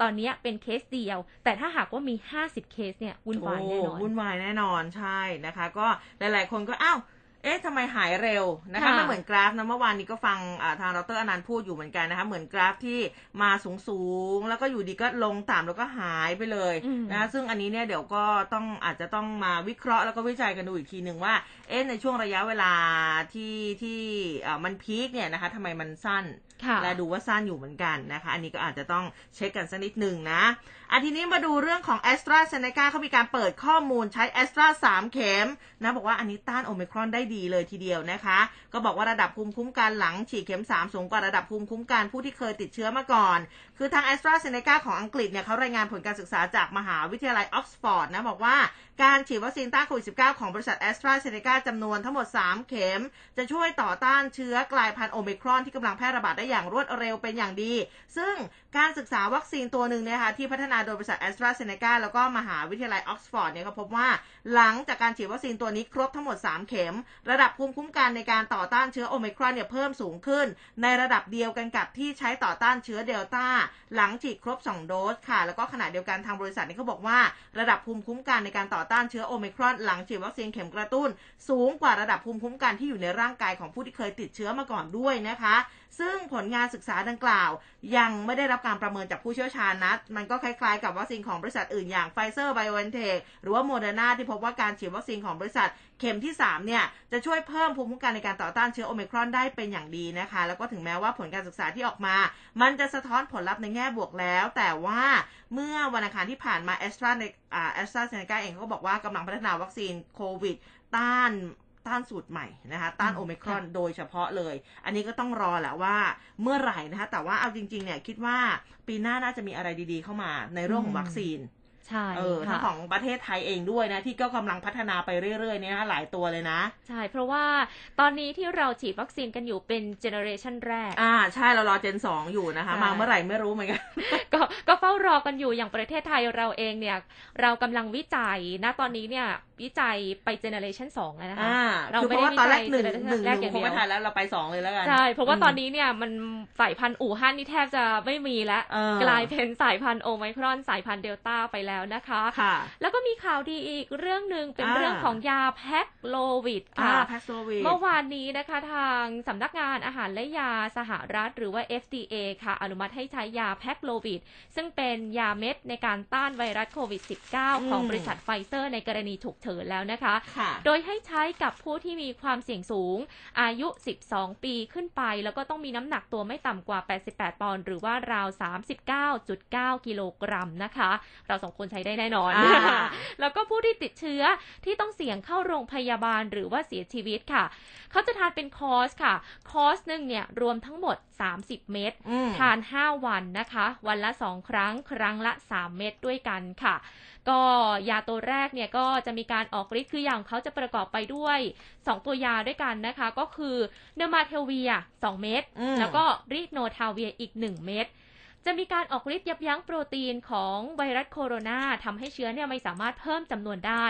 ตอนนี้เป็นเคสเดียว แต่ถ้าหากว่ามี 50 เคสเนี่ยวุ่นวายแน่นอนวุ่นวายแน่นอนใช่นะคะ ก็หลาย ๆ คนก็อ้าว เอ๊ะทำไมหายเร็วนะคะค่ะไม่เหมือนกราฟนะเมื่อวานนี้ก็ฟังอ่าทางดรอนันต์พูดอยู่เหมือนกันนะคะ เหมือนกราฟที่มาสูงสูงๆแล้วก็อยู่ดีก็ลงต่ำแล้วก็หายไปเลยอืมนะคะซึ่งอันนี้เนี่ยเดี๋ยวก็ต้องอาจจะต้องมาวิเคราะห์แล้วก็วิจัยกันดูอีกทีหนึ่งว่า เอ๊ะในช่วงระยะเวลาที่ที่อ่ามันพีคเนี่ยนะคะทำไมมันสั้นค่ะ และดูว่าสั้นอยู่เหมือนกันนะคะ อันนี้ก็อาจจะต้องเช็คกันสักนิดหนึ่งนะอันทีนี้มาดูเรื่องของ a s t r a z เซ e c a เขามีการเปิดข้อมูลใช้ a s t r a 3 เข็มนะบอกว่าอันนี้ต้านโอมิครอนได้ดีเลยทีเดียวนะคะ ก็บอกว่าระดับภูมิคุ้มกันหลังฉีดเข็ม 3 สูงกว่าระดับภูมิคุ้มกันผู้ที่เคยติดเชื้อมาก่อน คือทาง a s t r a z เซ e c a ของอังกฤษเนี่ยเขารายงานผลการศึกษาจากมหาวิทยาลัยออกซฟอร์ดนะบอกว่าการฉีดวัคซีนต้านโควิด -19 ของบริษัท a s t r a z เซ e c a จำนวนทั้งหมด 3 เข็ม จะช่วยต่อต้านเชื้อกลายพันธุ์โอมิครอนที่กำลังแพร่ระบาดได้อย่างรวดเร็วเป็นอย่างดี ซึ่งการศึกษาวัคซีนตัวหนึ่งเนี่ยค่ะที่พัฒนาโดยบริษัท AstraZeneca แล้วก็มหาวิทยาลัยออกซฟอร์ดเนี่ยก็พบว่าหลังจากการฉีดวัคซีนตัวนี้ครบทั้งหมด 3 เข็ม ระดับภูมิคุ้มกันในการต่อต้านเชื้อโอมิครอนเนี่ยเพิ่มสูงขึ้น ในระดับเดียวกันกับที่ใช้ต่อต้านเชื้อเดลต้าหลังฉีดครบ 2 โดสค่ะ แล้วก็ขณะเดียวกันทางบริษัทนี่เขาบอกว่า ระดับภูมิคุ้มกันในการต่อต้านเชื้อโอมิครอน หลังฉีดวัคซีนเข็มกระตุ้น สูงกว่าระดับภูมิคุ้มกันที่อยู่ในร่างกายของผู้ที่เคยติดเชื้อมาก่อนด้วยนะคะ ซึ่งผลงานศึกษาดังกล่าว ยังไม่ได้รับการประเมินจากผู้เชี่ยวชาญนะ มันก็คล้ายๆกับวัคซีนของบริษัทอื่นอย่างไฟเซอร์ไบโอเอนเทคหรือว่าโมเดอร์นาที่พบว่าการฉีดวัคซีนของบริษัทเข็มที่ 3 เนี่ย จะช่วยเพิ่มภูมิคุ้มกันในการต่อต้านเชื้อโอมิครอนได้เป็นอย่างดีนะคะ แล้วก็ถึงแม้ว่าผลการศึกษาที่ออกมา มันจะสะท้อนผลลัพธ์ในแง่บวกแล้ว แต่ว่าเมื่อวันอังคารที่ผ่านมาแอสตราอ่าแอสตราเซเนกาเองเขาก็บอกว่ากำลังพัฒนาวัคซีนโควิดต้าน ต้านสูตรใหม่นะคะต้านอืมโอมิครอนค่ะโดยเฉพาะเลย อันนี้ก็ต้องรอแหละว่าเมื่อไหร่นะคะ แต่ว่าเอาจริงๆเนี่ยคิดว่าปีหน้าน่าจะมีอะไรดีๆเข้ามาในเรื่องของวัคซีนใช่เออค่ะทั้งของประเทศไทยเองด้วยนะ ที่ก็กำลังพัฒนาไปเรื่อยๆเนี่ยนะหลายตัวเลยนะ ใช่ เพราะว่าตอนนี้ที่เราฉีดวัคซีนกันอยู่เป็น generation แรก อ่า ใช่ เรารอ gen สองอยู่นะคะใช่มาเมื่อไหร่ไม่รู้เหมือนกันก็ก็เฝ้ารอกันอยู่อย่างประเทศไทยเราเองเนี่ย เรากำลังวิจัยนะตอนนี้เนี่ย วิจัยไปเจเนอเรชันสองแล้วนะคะอ่าเราคือไม่เพราะได้ว่าตอนแรกวิหนึ่งจัยหนึ่งแรกหอนึ่งย่างคงเดียวไม่ทันแล้วเราไปสองเลยแล้วกัน ใช่ เพราะว่าอืมตอนนี้เนี่ยมันสายพันธุ์อู่ฮั่นนี่แทบจะไม่มีแล้วเออกลายเป็นสายพันธุ์โอไมครอนสายพันธุ์เดลต้าไปแล้วนะคะค่ะ แล้วก็มีข่าวดีอีกเรื่องหนึ่งเป็นอ่าเรื่องของยาแพ็คโลวิดอ่าค่ะแพ็กโซวิดเมื่อวานนี้นะคะทางสำนักงานอาหารและยาสหรัฐ หรือว่า FDA ค่ะ อนุมัติให้ใช้ยา Paxlovid ซึ่งเป็นยาเม็ดในการต้านไวรัสโควิด -19 ของบริษัทไฟเซอร์ในกรณีฉุกเฉินแล้วนะคะค่ะโดยให้ใช้กับผู้ที่มีความเสี่ยงสูง อายุ 12 ปีขึ้นไป แล้วก็ต้องมีน้ำหนักตัวไม่ต่ำกว่า 88 ปอนด์หรือว่าราว 39.9 กิโลกรัมนะคะ เราสองคนใช้ได้แน่นอนอ่าแล้วก็ผู้ที่ติดเชื้อที่ต้องเสี่ยงเข้าโรงพยาบาลหรือว่าเสียชีวิตค่ะ เขาจะทานเป็นคอร์สค่ะ คอร์สหนึ่งเนี่ยรวมทั้งหมด 30 เม็ดอืมทาน 5 วันนะคะ วันละ 2 ครั้ง ครั้งละ 3 เม็ดด้วยกันค่ะ ก็ยาตัวแรกเนี่ยก็จะมีการออกฤทธิ์คืออย่างเขาจะประกอบไปด้วย 2 ตัวยาด้วยกันนะคะ ก็คือ nirmatrelvir 2 เม็ดอืมแล้วก็ ritonavir อีก 1 เม็ดจะมีการออกฤทธิ์ยับยั้งโปรตีนของไวรัสโคโรนาทำให้เชื้อเนี่ยไม่สามารถเพิ่มจำนวนได้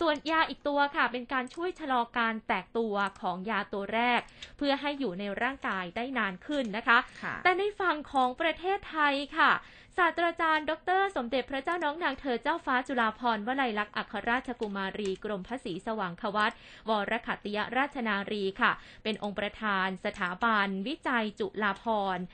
ส่วนยาอีกตัวค่ะ เป็นการช่วยชะลอการแตกตัวของยาตัวแรก เพื่อให้อยู่ในร่างกายได้นานขึ้นนะคะค่ะแต่ในฝั่งของประเทศไทยค่ะ ศาสตราจารย์ ดร สมเด็จพระเจ้าน้องนางเธอเจ้าฟ้าจุฬาภรณ์วลัยลักษณ์อัครราชกุมารี กรมพระศรีสว่างควัตวรขัติยราชนารีค่ะ เป็นองค์ประธานสถาบัน วิจัยจุฬาภรณ์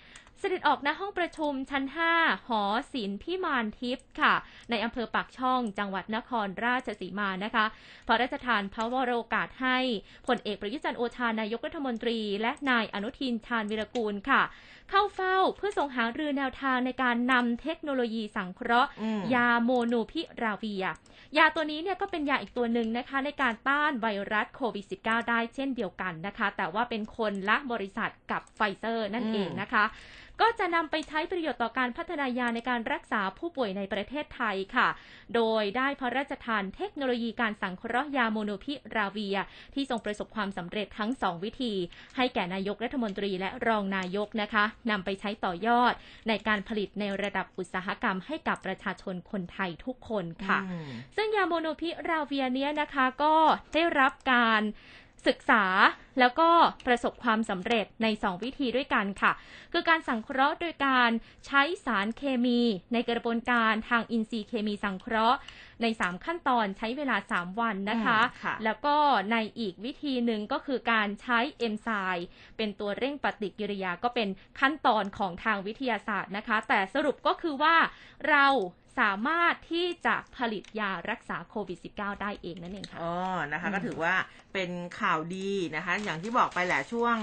เสด็จออกณห้องประชุมชั้น 5 หอศิลป์พิมานทิพย์ค่ะ ในอำเภอปากช่องจังหวัดนครราชสีมานะคะพระราชทานพระวโรกาสให้พลเอกประยุทธ์จันทร์โอชานายกรัฐมนตรี และนายอนุทินชาญวีรกูลค่ะ เข้าเฝ้าเพื่อส่งหารือแนวทางในการนำเทคโนโลยีสังเคราะห์ ยา molnupiravir ยาตัวนี้เนี่ยก็เป็นยาอีกตัวหนึ่งนะคะ ในการต้านไวรัสโควิด -19 ได้เช่นเดียวกันนะคะ แต่ว่าเป็นคนละบริษัทกับไฟเซอร์นั่นเองนะคะ ก็จะนำไปใช้ประโยชน์ต่อการพัฒนายาในการรักษาผู้ป่วยในประเทศไทยค่ะ โดยได้พระราชทานเทคโนโลยีการสังเคราะห์ยาโมโนพิราเวีย ที่ทรงประสบความสำเร็จทั้ง 2 วิธี ให้แก่นายกรัฐมนตรีและรองนายกนะคะนำไปใช้ต่อยอด ในการผลิตในระดับอุตสาหกรรมให้กับประชาชนคนไทยทุกคนค่ะอืมซึ่งยาโมโนพิราเวียเนี้ยนะคะก็ได้รับการ ศึกษาแล้วก็ประสบความสำเร็จใน 2 วิธีด้วยกันค่ะ คือการสังเคราะห์โดยการใช้สารเคมี ในกระบวนการทางอินทรีย์เคมีสังเคราะห์ใน 3 ขั้นตอนใช้เวลา 3 วันนะคะอืมค่ะแล้วก็ในอีกวิธีหนึ่งก็คือการใช้เอนไซม์เป็นตัวเร่งปฏิกิริยาก็เป็นขั้นตอนของทางวิทยาศาสตร์นะคะ แต่สรุปก็คือว่าเรา สามารถที่จะผลิตยารักษาโควิด -19 ได้เองนั่นเองค่ะอ๋อนะคะอืมก็ถือว่าเป็นข่าวดีนะคะ อย่างที่บอกไปแหละช่วง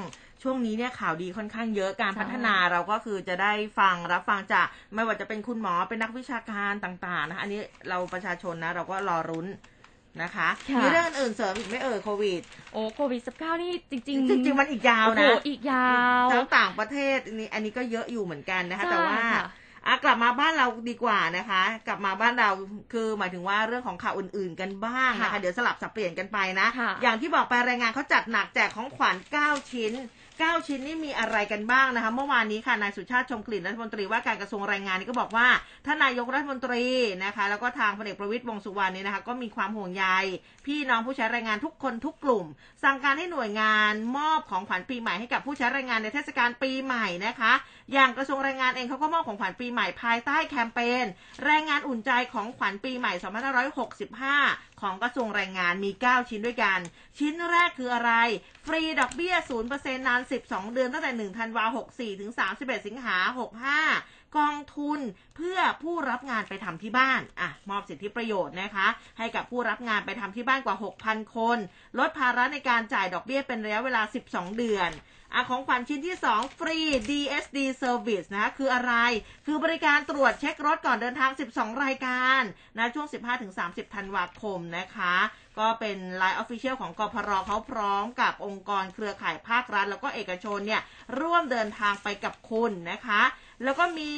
ช่วงนี้เนี่ยข่าวดีค่อนข้างเยอะการพัฒนาเราก็คือจะได้ฟังรับฟังจากไม่ว่าจะเป็นคุณหมอเป็นนักวิชาการต่างๆนะคะอันนี้เราประชาชนนะเราก็รอรุ้นนะคะค่ะมีเรื่องอื่นเสริมอีกไหม่เอ่ยโควิด โอ้โควิด19นี่จริงจริงๆมันอีกยาวโอ้โหนะอีกยาวทั้งต่างประเทศอันนี้อันนี้ก็เยอะอยู่เหมือนกันนะคะใช่แต่ว่าค่ะ อะกลับมาบ้านเราดีกว่านะคะ กลับมาบ้านเราคือหมายถึงว่าเรื่องของข่าวอื่นๆกันบ้างนะคะค่ะเดี๋ยวสลับสับเปลี่ยนกันไปนะค่ะอย่างที่บอกไปรายงานเขาจัดหนักแจกของขวัญ9ชิ้น 9 ชิ้นนี่มีอะไรกันบ้างนะคะ เมื่อวานนี้ค่ะนายสุชาติชมกลิ่นรัฐมนตรีว่าการกระทรวงแรงงานนี่ก็บอกว่าท่านนายกรัฐมนตรีนะคะ แล้วก็ทางพลเอกประวิตยวงสุวรรณเนี่ยนะคะ ก็มีความห่วงใย พี่น้องผู้ใช้แรงงานทุกคนทุกกลุ่ม สั่งการให้หน่วยงานมอบของขวัญปีใหม่ให้กับผู้ใช้แรงงานในเทศกาลปีใหม่นะคะ อย่างกระทรวงแรงงานเองเขาก็มอบของขวัญปีใหม่ภายใต้แคมเปญแรงงานอุ่นใจของขวัญปีใหม่ 2565ของกระทรวงแรงงานมี 9 ชิ้นด้วยกัน ชิ้นแรกคืออะไร ฟรีดอกเบี้ย 0%นาน 12 เดือนตั้งแต่ 1 ธันวา 64 ถึง 31 สิงหา 65 กองทุนเพื่อผู้รับงานไปทำที่บ้าน อะ มอบสิทธิประโยชน์นะคะ ให้กับผู้รับงานไปทำที่บ้านกว่า 6,000 คน ลดภาระในการจ่ายดอกเบี้ยเป็นระยะเวลา 12 เดือน อะของขวัญชิ้นที่ 2 ฟรี DSD Service นะคะคืออะไร คือบริการตรวจเช็ครถก่อนเดินทาง 12 รายการนะช่วง 15-30 ธันวาคมนะคะ ก็เป็น Line Official ของกพรเขาพร้อมกับองค์กรเครือข่ายภาครัฐ แล้วก็เอกชนเนี่ย ร่วมเดินทางไปกับคุณนะคะ แล้วก็มี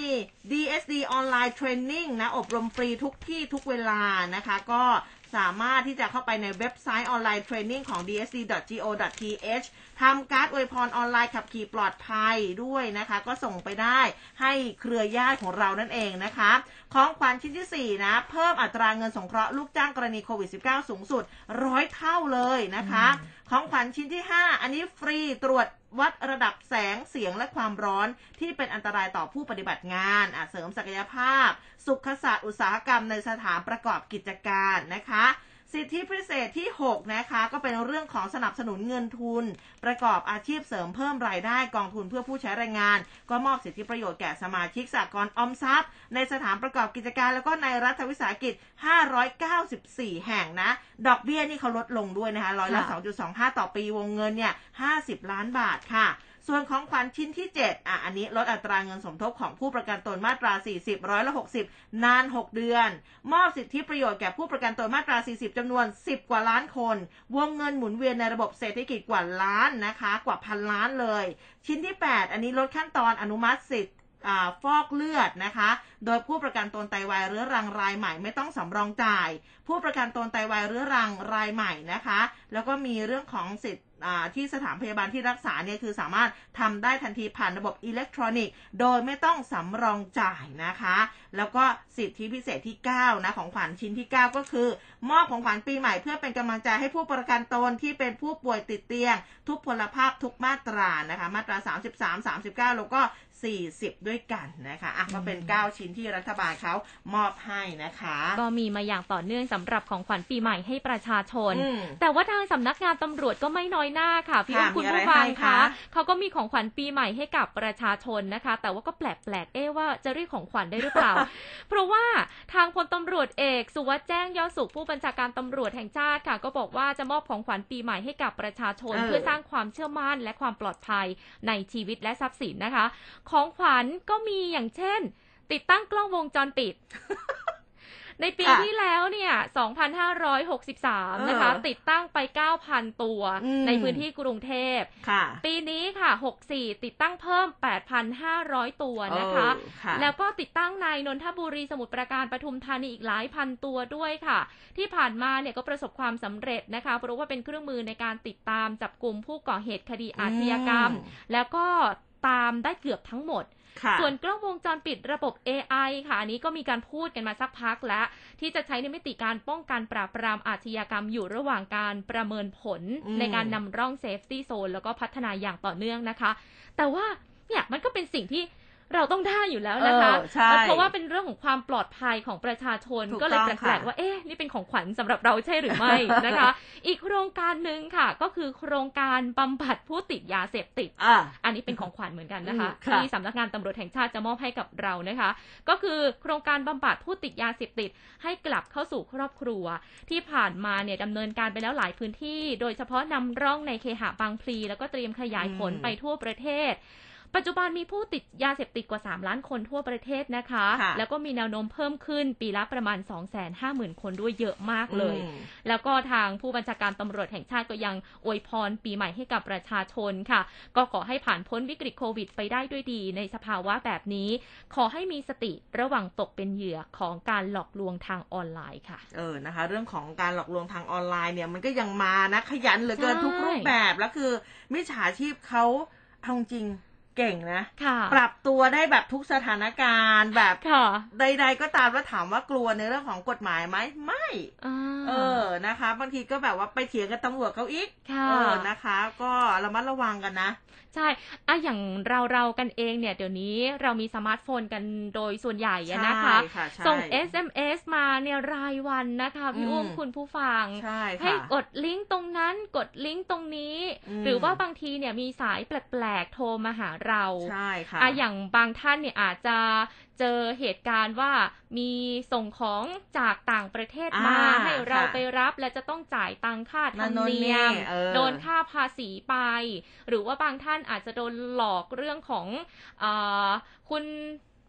DSD Online Training นะ อบรมฟรีทุกที่ทุกเวลานะคะ ก็ สามารถที่จะเข้าไปในเว็บไซต์ออนไลน์เทรนนิ่งของ dsd.go.th ทำการ์ดอวยพรออนไลน์ขับขี่ปลอดภัยด้วยนะคะ ก็ส่งไปได้ให้เครือญาติของเรานั่นเองนะคะของขวัญชิ้นที่ 4 นะ เพิ่มอัตราเงินสงเคราะห์ลูกจ้างกรณีโควิด -19 สูงสุดร้อยเท่าเลยนะคะ ของขวัญชิ้นที่ 5 อันนี้ฟรีตรวจวัดระดับแสงเสียงและความร้อนที่เป็นอันตรายต่อผู้ปฏิบัติงานเสริมศักยภาพ สุขศาสตร์อุตสาหกรรมในสถานประกอบกิจการนะคะ สิทธิพิเศษที่ 6 นะคะ ก็เป็นเรื่องของสนับสนุนเงินทุน ประกอบอาชีพเสริมเพิ่มรายได้กองทุนเพื่อผู้ใช้แรงงาน ก็มอบสิทธิประโยชน์แก่สมาชิกสากลออมทรัพย์ ในสถานประกอบกิจการแล้วก็ในรัฐวิสาหกิจ 594 แห่งนะ ดอกเบี้ยนี่เขาลดลงด้วยนะคะร้อยละค่ะ2.25 ต่อปีวงเงินเนี่ย 50 ล้านบาทค่ะ ส่วนของขวัญชิ้นที่ 7 อะ อันนี้ลดอัตราเงินสมทบของผู้ประกันตนมาตรา 40 ร้อยละ 60 นาน 6 เดือน มอบสิทธิประโยชน์แก่ผู้ประกันตนมาตรา 40 จำนวน 10 กว่าล้านคน วงเงินหมุนเวียนในระบบเศรษฐกิจกว่าล้านนะคะ กว่าพันล้านเลย ชิ้นที่ 8 อันนี้ลดขั้นตอนอนุมัติสิทธิ์ฟอกเลือดนะคะ โดยผู้ประกันตนไตวายเรื้อรังรายใหม่ไม่ต้องสำรองจ่าย ผู้ประกันตนไตวายเรื้อรังรายใหม่นะคะ แล้วก็มีเรื่องของสิทธิ ที่สถานพยาบาลที่รักษาเนี่ยคือสามารถทำได้ทันทีผ่านระบบอิเล็กทรอนิกส์ โดยไม่ต้องสำรองจ่ายนะคะ แล้วก็สิทธิพิเศษที่ 9 นะ ของขวัญชิ้นที่ 9 ก็คือ มอบของขวัญปีใหม่เพื่อเป็นกำลังใจให้ผู้ประกันตนที่เป็นผู้ป่วยติดเตียง ทุกพลภาพทุกมาตรานะคะ มาตรา 33 39 แล้วก็ 40 ด้วยกันนะคะอะก็เป็น 9 ชิ้นที่รัฐบาลเขามอบให้นะคะ ก็มีมาอย่างต่อเนื่องสำหรับของขวัญปีใหม่ให้ประชาชน อืมแต่ว่าทางสำนักงานตำรวจก็ไม่น้อยหน้าค่ะพี่ค่ะอุ้มคุณมีอะไรผู้ฟังให้คะคะเขาก็มีของขวัญปีใหม่ให้กับประชาชนนะคะ แต่ว่าก็แปลกๆเอ๊ะว่าจะเรียกของขวัญได้หรือเปล่า เพราะว่าทางพลตำรวจเอก สุวัสด์แจ้งยอดสุขผู้บัญชาการตำรวจแห่งชาติค่ะ ก็บอกว่าจะมอบของขวัญปีใหม่ให้กับประชาชน เออ เพื่อสร้างความเชื่อมั่นและความปลอดภัยในชีวิตและทรัพย์สินนะคะของขวัญก็มีอย่างเช่น ติดตั้งกล้องวงจรปิด ในปีค่ะที่แล้วเนี่ย 2,563 นะคะเออติดตั้งไป 9,000 ตัวอืมในพื้นที่กรุงเทพค่ะปีนี้ค่ะ 64 ติดตั้งเพิ่ม 8,500 ตัวนะคะเออค่ะแล้วก็ติดตั้งในนนทบุรีสมุทรปราการปทุมธานีอีกหลายพันตัวด้วยค่ะ ที่ผ่านมาเนี่ยก็ประสบความสำเร็จนะคะ เพราะว่าเป็นเครื่องมือในการติดตามจับกลุ่มผู้ก่อเหตุคดีอาชญากรรมอืมแล้วก็ ตามได้เกือบทั้งหมดค่ะส่วนกล้องวงจรปิดระบบ AI ค่ะ อันนี้ก็มีการพูดกันมาสักพักแล้ว ที่จะใช้ในมิติการป้องกันปราบปรามอาชญากรรมอยู่ระหว่างการประเมินผลอืมในการนำร่อง safety zone แล้วก็พัฒนาอย่างต่อเนื่องนะคะ แต่ว่าเนี่ยมันก็เป็นสิ่งที่ เราต้องได้อยู่แล้วนะคะเออใช่เพราะว่าเป็นเรื่องของความปลอดภัยของประชาชนถูกก็เลยต้องแปลกค่ะๆว่าเอ๊ะนี่เป็นของขวัญสำหรับเราใช่หรือไม่นะคะ อีกโครงการหนึ่งค่ะ ก็คือโครงการบำบัดผู้ติดยาเสพติดอะอันนี้เป็นของขวัญเหมือนกันนะคะอืมค่ะที่สำนักงานตำรวจแห่งชาติจะมอบให้กับเรานะคะ ก็คือโครงการบำบัดผู้ติดยาเสพติด ให้กลับเข้าสู่ครอบครัว ที่ผ่านมาเนี่ยดำเนินการไปแล้วหลายพื้นที่ โดยเฉพาะนำร่องในเคหะบางพลีแล้วก็เตรียมขยายผลอืมไปทั่วประเทศ ปัจจุบันมีผู้ติดยาเสพติดกว่า 3 ล้านคนทั่วประเทศนะคะค่ะแล้วก็มีแนวโน้มเพิ่มขึ้นปีละประมาณ 250,000 คนด้วยเยอะมากเลยอืมแล้วก็ทางผู้บัญชาการตำรวจแห่งชาติก็ยังอวยพรปีใหม่ให้กับประชาชนค่ะ ก็ขอให้ผ่านพ้นวิกฤตโควิดไปได้ด้วยดี ในสภาวะแบบนี้ ขอให้มีสติระหว่างตกเป็นเหยื่อของการหลอกลวงทางออนไลน์ค่ะ เออนะคะ เรื่องของการหลอกลวงทางออนไลน์เนี่ยมันก็ยังมานะขยันเหลือเกินใช่ทุกรูปแบบแล้วคือมิจฉาชีพเขาเอาจริง เก่งนะค่ะปรับตัวได้แบบทุกสถานการณ์แบบค่ะใด ๆ ก็ตามแล้วถามว่ากลัวในเรื่องของกฎหมายไหมไม่อ่าเออนะคะ บางทีก็แบบว่าไปเถียงกับตำรวจเขาอีกค่ะเออนะคะ ก็ระมัดระวังกันนะ ใช่อะอย่างเราเราๆกันเองเนี่ย เดี๋ยวนี้เรามีสมาร์ทโฟนกันโดยส่วนใหญ่อะนะคะใช่ค่ะใช่ส่ง SMS มาเนี่ยรายวันนะคะ พี่อืมอุ้มคุณผู้ฟังใช่ให้ค่ะกดลิงก์ตรงนั้นกดลิงก์ตรงนี้อืมหรือว่าบางทีเนี่ยมีสายแปลกๆโทรมาหาเราใช่ค่ะอะอย่างบางท่านเนี่ยอาจจะเจอเหตุการณ์ว่ามีส่งของจากต่างประเทศมาอ่าให้เราค่ะไปรับและจะต้องจ่ายตังค่าธรรมนั่นโน่นเนียมนี่เออโดนค่าภาษีไป หรือว่าบางท่านอาจจะโดนหลอกเรื่องของเออคุณ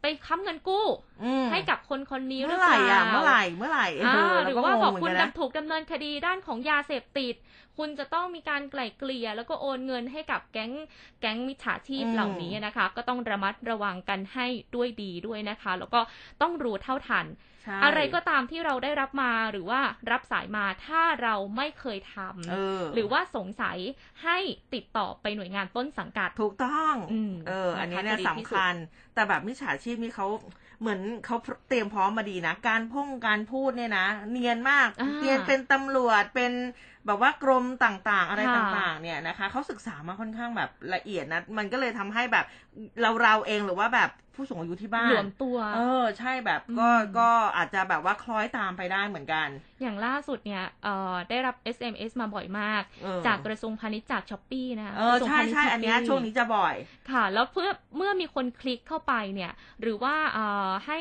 ไปค้ำเงินกู้อืมให้กับคนคนนี้หรืเมื่ออไหเปร่ล่าอะเมื่อไหร่เมื่อไหร่เอ่าเหรือว่าบอกเก็งคุณเหมืนนนะดำถูกดำเนินคดีด้านของยาเสพติด คุณจะต้องมีการไกล่เกลี่ย แล้วก็โอนเงินให้กับแก๊งแก๊งมิจฉาชีพอืมเหล่านี้นะคะ ก็ต้องระมัดระวังกันให้ด้วยดีด้วยนะคะ แล้วก็ต้องรู้เท่าทันใช่ อะไรก็ตามที่เราได้รับมาหรือว่ารับสายมาถ้าเราไม่เคยทำเออหรือว่าสงสัยให้ติดต่อไปหน่วยงานต้นสังกัดถูกต้องอืมเออ อันนี้เนี่ยนะคะจะดีที่สำสุดคัญ แต่แบบมิจฉาชีพนี่เขาเหมือนเขาเตรียมพร้อมมาดีนะ การพ่งการพูดเนี่ยนะ เนียนมากอ่าเนียนเป็นตำรวจเป็นแบบว่ากรมต่างๆ อะไรค่ะต่างๆ เนี่ยนะคะเขาศึกษามาค่อนข้างแบบละเอียดนะ มันก็เลยทำให้แบบเราเราเองหรือว่าแบบผู้สูงอายุที่บ้านหลวมตัว เออ ใช่แบบก็อืมก็อาจจะแบบว่าคล้อยตามไปได้เหมือนกัน อย่างล่าสุดเนี่ยเอ่อได้รับ SMS มาบ่อยมากเออจากกระทรวงพาณิชย์จากช้อปปี้นะคะเออกระทรวงใช่พาณิชย์ใช่อันเนี้ย Shopee ช่วงนี้จะบ่อย ค่ะ แล้วเพื่อเมื่อมีคนคลิกเข้าไปเนี่ย หรือว่าเอ่อให้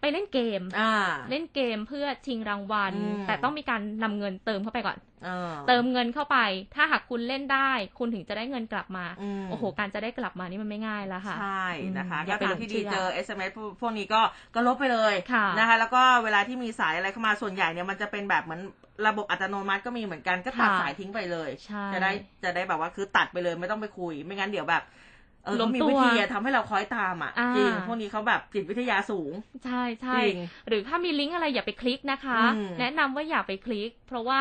ไปเล่นเกมอ่าเล่นเกมเพื่อชิงรางวัลอืมแต่ต้องมีการนำเงินเติมเข้าไปก่อนเออเติมเงินเข้าไป ถ้าหากคุณเล่นได้ คุณถึงจะได้เงินกลับมามโอ้โห การจะได้กลับมานี่มันไม่ง่ายแล้วค่ะ ใช่นะคะอืมอก็ย่าไปทาหลงงที่ดีเชื่อเจอ SMS พวกพวกนี้ก็ก็ลบไปเลยค่ะนะคะ แล้วก็เวลาที่มีสายอะไรเข้ามาส่วนใหญ่เนี่ยมันจะเป็นแบบเหมือนระบบอัตโนมัติก็มีเหมือนกันก็ตัดค่ะสายทิ้งไปเลยใช่จะได้จะได้แบบว่าคือตัดไปเลยไม่ต้องไปคุย ไม่งั้นเดี๋ยวแบบเออ ล้ก็มมีตัววิธีอะทำให้เราคล้อยตามอะอ่าจริงพวกนี้เขาแบบจิตวิทยาสูง ใช่ใช่จริงหรือถ้ามีลิงก์อะไรอย่าไปคลิกนะคะอืมแนะนำว่าอย่าไปคลิก เพราะว่า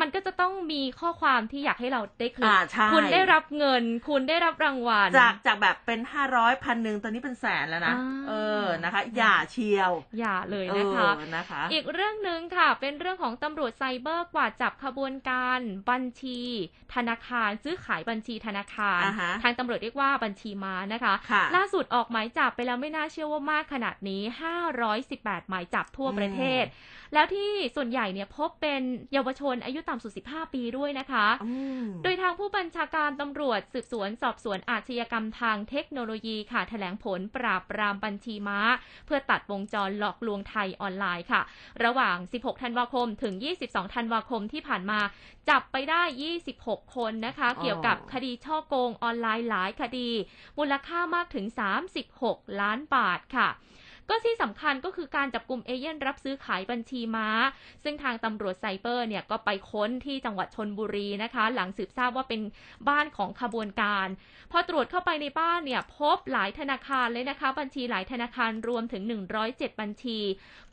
มันก็จะต้องมีข้อความที่อยากให้เราได้คลิอ่ากใช่คุณได้รับเงิน คุณได้รับรางวัล จากจากแบบเป็นห้าร้อยพันหนึ่งตอนนี้เป็นแสนแล้วนะอ่าเออนะคะ อย่าเชียว อย่าเลยนะคะเออนะคะ อีกเรื่องหนึ่งค่ะ เป็นเรื่องของตำรวจไซเบอร์กว่าดจับขบวนการบัญชี ธนาคารซื้อขายบัญชีธนาคารอ่าฮะทางตำรวจเรียกว่าบัญชีม้านะคะค่ะล่าสุดออกหมายจับไปแล้วไม่น่าเชื่อว่ามากขนาดนี้518หมายจับทั่วประเทศ แล้วที่ส่วนใหญ่เนี่ยพบเป็นเยาวชนอายุต่ำสุด 15 ปีด้วยนะคะอืมโดยทางผู้บัญชาการตำรวจสืบสวนสอบสวนอาชญากรรมทางเทคโนโลยีค่ะแถลงผลปราบปรามบัญชีม้า เพื่อตัดวงจรหลอกลวงไทยออนไลน์ค่ะ ระหว่าง 16 ธันวาคมถึง 22 ธันวาคมที่ผ่านมาจับไปได้ 26 คนนะคะอ๋อเกี่ยวกับคดีช่อโกงออนไลน์หลายคดี มูลค่ามากถึง 36 ล้านบาทค่ะ ก็ที่สำคัญก็คือการจับกลุ่มเอเย่นรับซื้อขายบัญชีม้า ซึ่งทางตำรวจไซเบอร์เนี่ยก็ไปค้นที่จังหวัดชนบุรีนะคะ หลังสืบทราบว่าเป็นบ้านของขบวนการ พอตรวจเข้าไปในบ้านเนี่ยพบหลายธนาคารเลยนะคะ บัญชีหลายธนาคารรวมถึง 107 บัญชี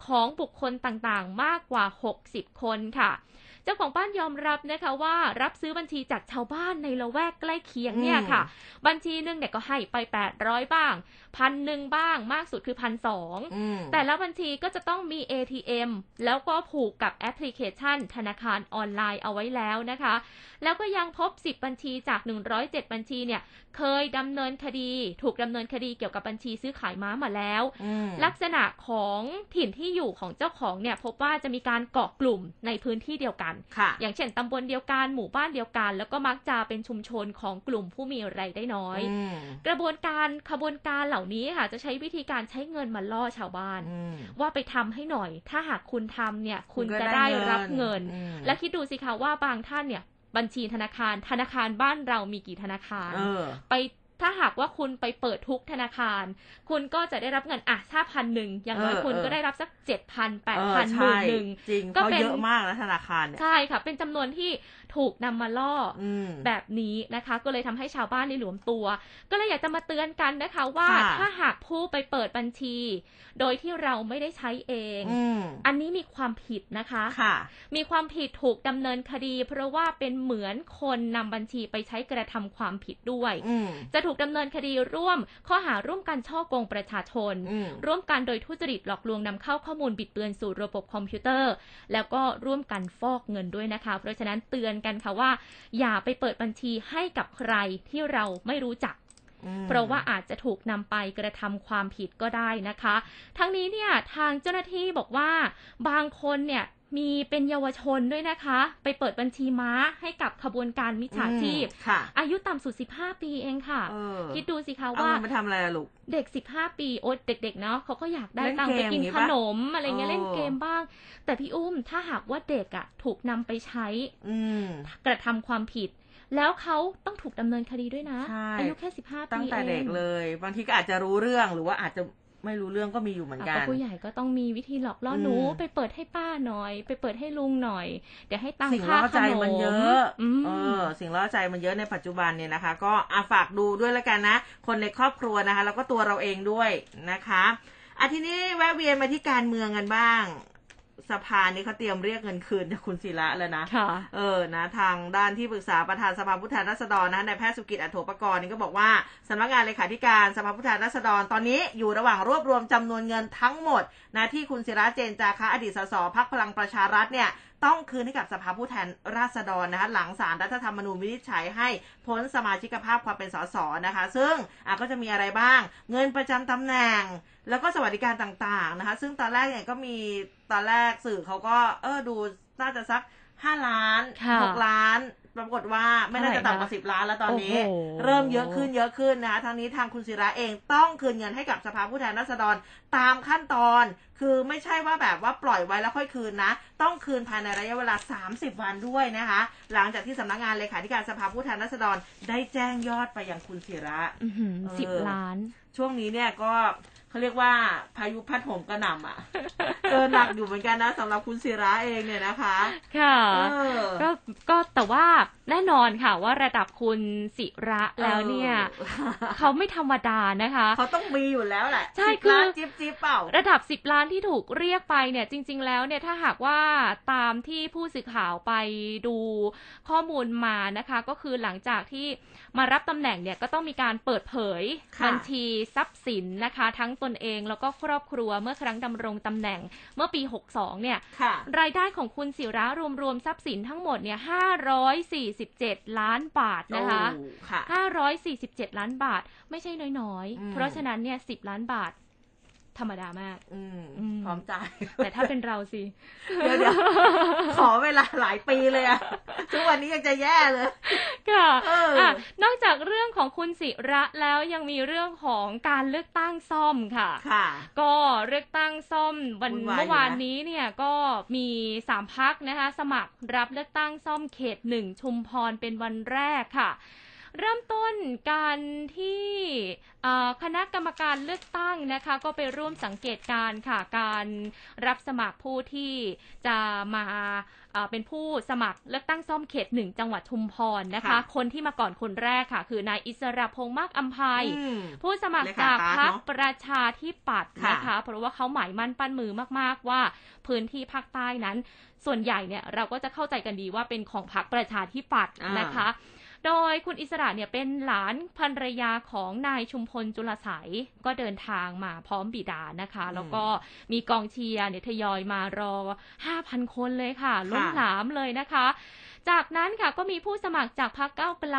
ของบุคคลต่างๆ มากกว่า 60 คนค่ะเจ้าของบ้านยอมรับนะคะว่ารับซื้อบัญชีจากชาวบ้านในละแวกใกล้เคียงเนี่ยค่ะ บัญชีหนึงเนี่ยก็ให้ไป 800 บ้าง พันหนึ่งบ้างมากสุดคือพันสองอืมแต่ละบัญชีก็จะต้องมี ATM แล้วก็ผูกกับแอปพลิเคชัน ธนาคารออนไลน์เอาไว้แล้วนะคะ แล้วก็ยังพบ 10 บัญชีจาก 107 บัญชีเนี่ย เคยดำเนินคดี ถูกดำเนินคดีเกี่ยวกับบัญชีซื้อขายม้ามาแล้วอืมลักษณะของถิ่นที่อยู่ของเจ้าของเนี่ยพบว่าจะมีการเกาะกลุ่มในพื้นที่เดียวกันค่ะอย่างเช่นตำบลเดียวกันหมู่บ้านเดียวกัน แล้วก็มักจะเป็นชุมชนของกลุ่มผู้มีรายได้น้อยอืมกระบวนการขบวนการเหล่านี้ค่ะ จะใช้วิธีการใช้เงินมาล่อชาวบ้านอืมว่าไปทำให้หน่อย ถ้าหากคุณทำเนี่ย คุณก็จะได้ได้เงินรับเงินอืมและคิดดูสิคะว่าบางท่านเนี่ย บัญชีธนาคารธนาคารบ้านเรามีกี่ธนาคารเออไปถ้าหากว่าคุณไปเปิดทุกธนาคาร คุณก็จะได้รับเงินอะถ้าพันหนึ่งอย่างน้อยเออคุณเออก็ได้รับสักเจ็ดพันแปดเออพันหมื่นใช่หนึ่งจริงก็เขาเป็นเยอะมากนะธนาคารเนี่ยใช่ค่ะ เป็นจำนวนที่ ถูกนำมาล่อออืมแบบนี้นะคะ ก็เลยทำให้ชาวบ้านนี่หลวมตัว ก็เลยอยากจะมาเตือนกันนะคะว่าค่ะถ้าหากผู้ไปเปิดบัญชี โดยที่เราไม่ได้ใช้เองอืมอันนี้มีความผิดนะคะค่ะมีความผิดถูกดำเนินคดี เพราะว่าเป็นเหมือนคนนำบัญชีไปใช้กระทำความผิดด้วยอืมจะถูกดำเนินคดีร่วมข้อหาร่วมกันช่อโกงประชาชนอืมร่วมกันโดยทุจริตหลอกลวงนำเข้าข้อมูลบิดเบือนสู่ระบบคอมพิวเตอร์ แล้วก็ร่วมกันฟอกเงินด้วยนะคะ เพราะฉะนั้นเตือนกันค่ะว่า อย่าไปเปิดบัญชีให้กับใครที่เราไม่รู้จักอืมเพราะว่าอาจจะถูกนำไปกระทำความผิดก็ได้นะคะ ทั้งนี้เนี่ยทางเจ้าหน้าที่บอกว่าบางคนเนี่ย มีเป็นเยาวชนด้วยนะคะ ไปเปิดบัญชีม้าให้กับขบวนการมิจฉาชีพอืมค่ะอายุต่ำสุด 15 ปีเองค่ะเออคิดดูสิคะเอาว่าเงินไปทำอะไรอะลูก เด็ก 15 ปีโอ๊ยเด็ก ๆ เนาะเขาก็อยากได้เล่นตังค์ไปกินเกมอย่างงี้ขปะนม อะไรเงี้ยเออเล่นเกมบ้าง แต่พี่อุ้มถ้าหากว่าเด็กอะถูกนำไปใช้อืมกระทำความผิดแล้วเขาต้องถูกดำเนินคดีด้วยนะใช่อายุแค่15ปีตั้งแต่เด็กองเลย บางทีก็อาจจะรู้เรื่องหรือว่าอาจจะ ไม่รู้เรื่องก็มีอยู่เหมือนอะกัก็นผู้ใหญ่ก็ต้องมีวิธีหลอกล่ออมหนูไปเปิดให้ป้าหน่อย ไปเปิดให้ลุงหน่อย เดี๋ยวให้ตังสิ่งค่าล่อขใจนมมันเยอะอืมเออ สิ่งล่อใจมันเยอะในปัจจุบันเนี่ยนะคะ ก็อาฝากดูด้วยแล้วกันนะ คนในครอบครัวนะคะ แล้วก็ตัวเราเองด้วยนะคะอะทีนี้แวะเวียนมาที่การเมืองกันบ้าง สภานี่เขาเตรียมเรียกเงินคืนจากคุณศิระแล้วนะค่ะเออ นะ ทางด้านที่ปรึกษาประธานสภาผู้แทนราษฎรนะนายแพทย์สุกิจอัโถปกรณ์นี่ก็บอกว่าสำนักงานเลขาธิการสภาผู้แทนราษฎรตอนนี้อยู่ระหว่างรวบรวมจำนวนเงินทั้งหมดนะที่คุณศิระเจนจาคะอดีตสสพักพลังประชารัฐเนี่ย ต้องคืนให้กับสภาผู้แทนราษฎรนะคะหลังศาลรัฐธรรมนูญวินิจฉัยให้พ้นสมาชิกภาพความเป็นสสนะคะ ซึ่งอะก็จะมีอะไรบ้าง เงินประจำตำแหน่ง แล้วก็สวัสดิการต่างๆนะคะ ซึ่งตอนแรกเนี่ยก็มีตอนแรกสื่อเขาก็เออดูน่าจะสักห้าล้านค่ะหกล้าน ปรากฏว่าไม่น่าจะต่ำกว่าสิบล้านแล้วตอนนี้โอ้โหเริ่มเยอะขึ้นเยอะขึ้นนะคะทั้งนี้ทางคุณศิระเองต้องคืนเงินให้กับสภาผู้แทนราษฎรตามขั้นตอน คือไม่ใช่ว่าแบบว่าปล่อยไว้แล้วค่อยคืนนะ ต้องคืนภายในระยะเวลา 30 วันด้วยนะคะ หลังจากที่สำนักงานเลขาธิการสภาผู้แทนราษฎรได้แจ้งยอดไปยังคุณศิระอื้อหือเออสิบล้าน ช่วงนี้เนี่ยก็ เขาเรียกว่าพายุพัดโหมกระหน่ำอะเออหนักอยู่เหมือนกันนะสำหรับคุณศิระเองเนี่ยนะคะ ค่ะเออก็ก็แต่ว่าแน่นอนค่ะว่าระดับคุณศิระแล้วเนี่ยออเขาไม่ธรรมดานะคะเขาต้องมีอยู่แล้วแหละใช่สิบคือล้านจิ๊บจิ๊บเปล่า ระดับ10ล้านที่ถูกเรียกไปเนี่ยจริง ๆ แล้วเนี่ยถ้าหากว่าตามที่ผู้สื่อข่าวไปดูข้อมูลมานะคะ ก็คือหลังจากที่มารับตำแหน่งเนี่ยก็ต้องมีการเปิดเผยค่ะบัญชีทรัพย์สินนะคะ ทั้งตนเอง แล้วก็ครอบครัวเมื่อครั้งดำรงตำแหน่งเมื่อปี 62 เนี่ยค่ะรายได้ของคุณศิระรวมๆทรัพย์สินทั้งหมดเนี่ย 547 ล้านบาทนะคะโอ้ค่ะ547 ล้านบาทไม่ใช่น้อยอืมๆเพราะฉะนั้นเนี่ย 10 ล้านบาท ธรรมดามากอืมอืมพร้อมจ่ายแต่ถ้าเป็นเราสิเดี๋ยวเดี๋ยวขอเวลาหลายปีเลยอะทุกวันนี้ยังจะแย่เลย ค่ะเอออะนอกจากเรื่องของคุณศิระแล้วยังมีเรื่องของการเลือกตั้งซ่อมค่ะ ค่ะ ก็เลือกตั้งซ่อมวันวุ่นวายเมื่อวานอยู่นะนี้เนี่ยก็มีสามพักนะคะ สมัครรับเลือกตั้งซ่อมเขตหนึ่งชุมพรเป็นวันแรกค่ะ เริ่มต้นการที่เอ่อคณะกรรมการเลือกตั้งนะคะ ก็ไปร่วมสังเกตการณ์ค่ะการรับสมัครผู้ที่จะมาเอ่อเป็นผู้สมัครเลือกตั้งซ่อมเขตหนึ่งจังหวัดชุมพรนะคะค่ะคนที่มาก่อนคนแรกค่ะ คือนายอิสระพงษ์มากอัมภัยอืมผู้สมัครเลขาจากปาร์ตพรรคเนอะประชาธิปัตย์ค่ะนะคะ เพราะว่าเขาหมายมั่นปั้นมือมาก ๆ ว่าพื้นที่ภาคใต้นั้น ส่วนใหญ่เนี่ยเราก็จะเข้าใจกันดีว่าเป็นของพรรคประชาธิปัตย์อ่านนะคะ โดยคุณอิสระเนี่ยเป็นหลานภรรยาของนายชุมพลจุลไสยก็เดินทางมาพร้อมบิดานะคะ แล้วก็มีกองเชียร์เนี่ยทยอยมารอ 5,000 คนเลยค่ะ ล้นหลามเลยนะคะจากนั้นค่ะก็มีผู้สมัครจากพรรคก้าวไกล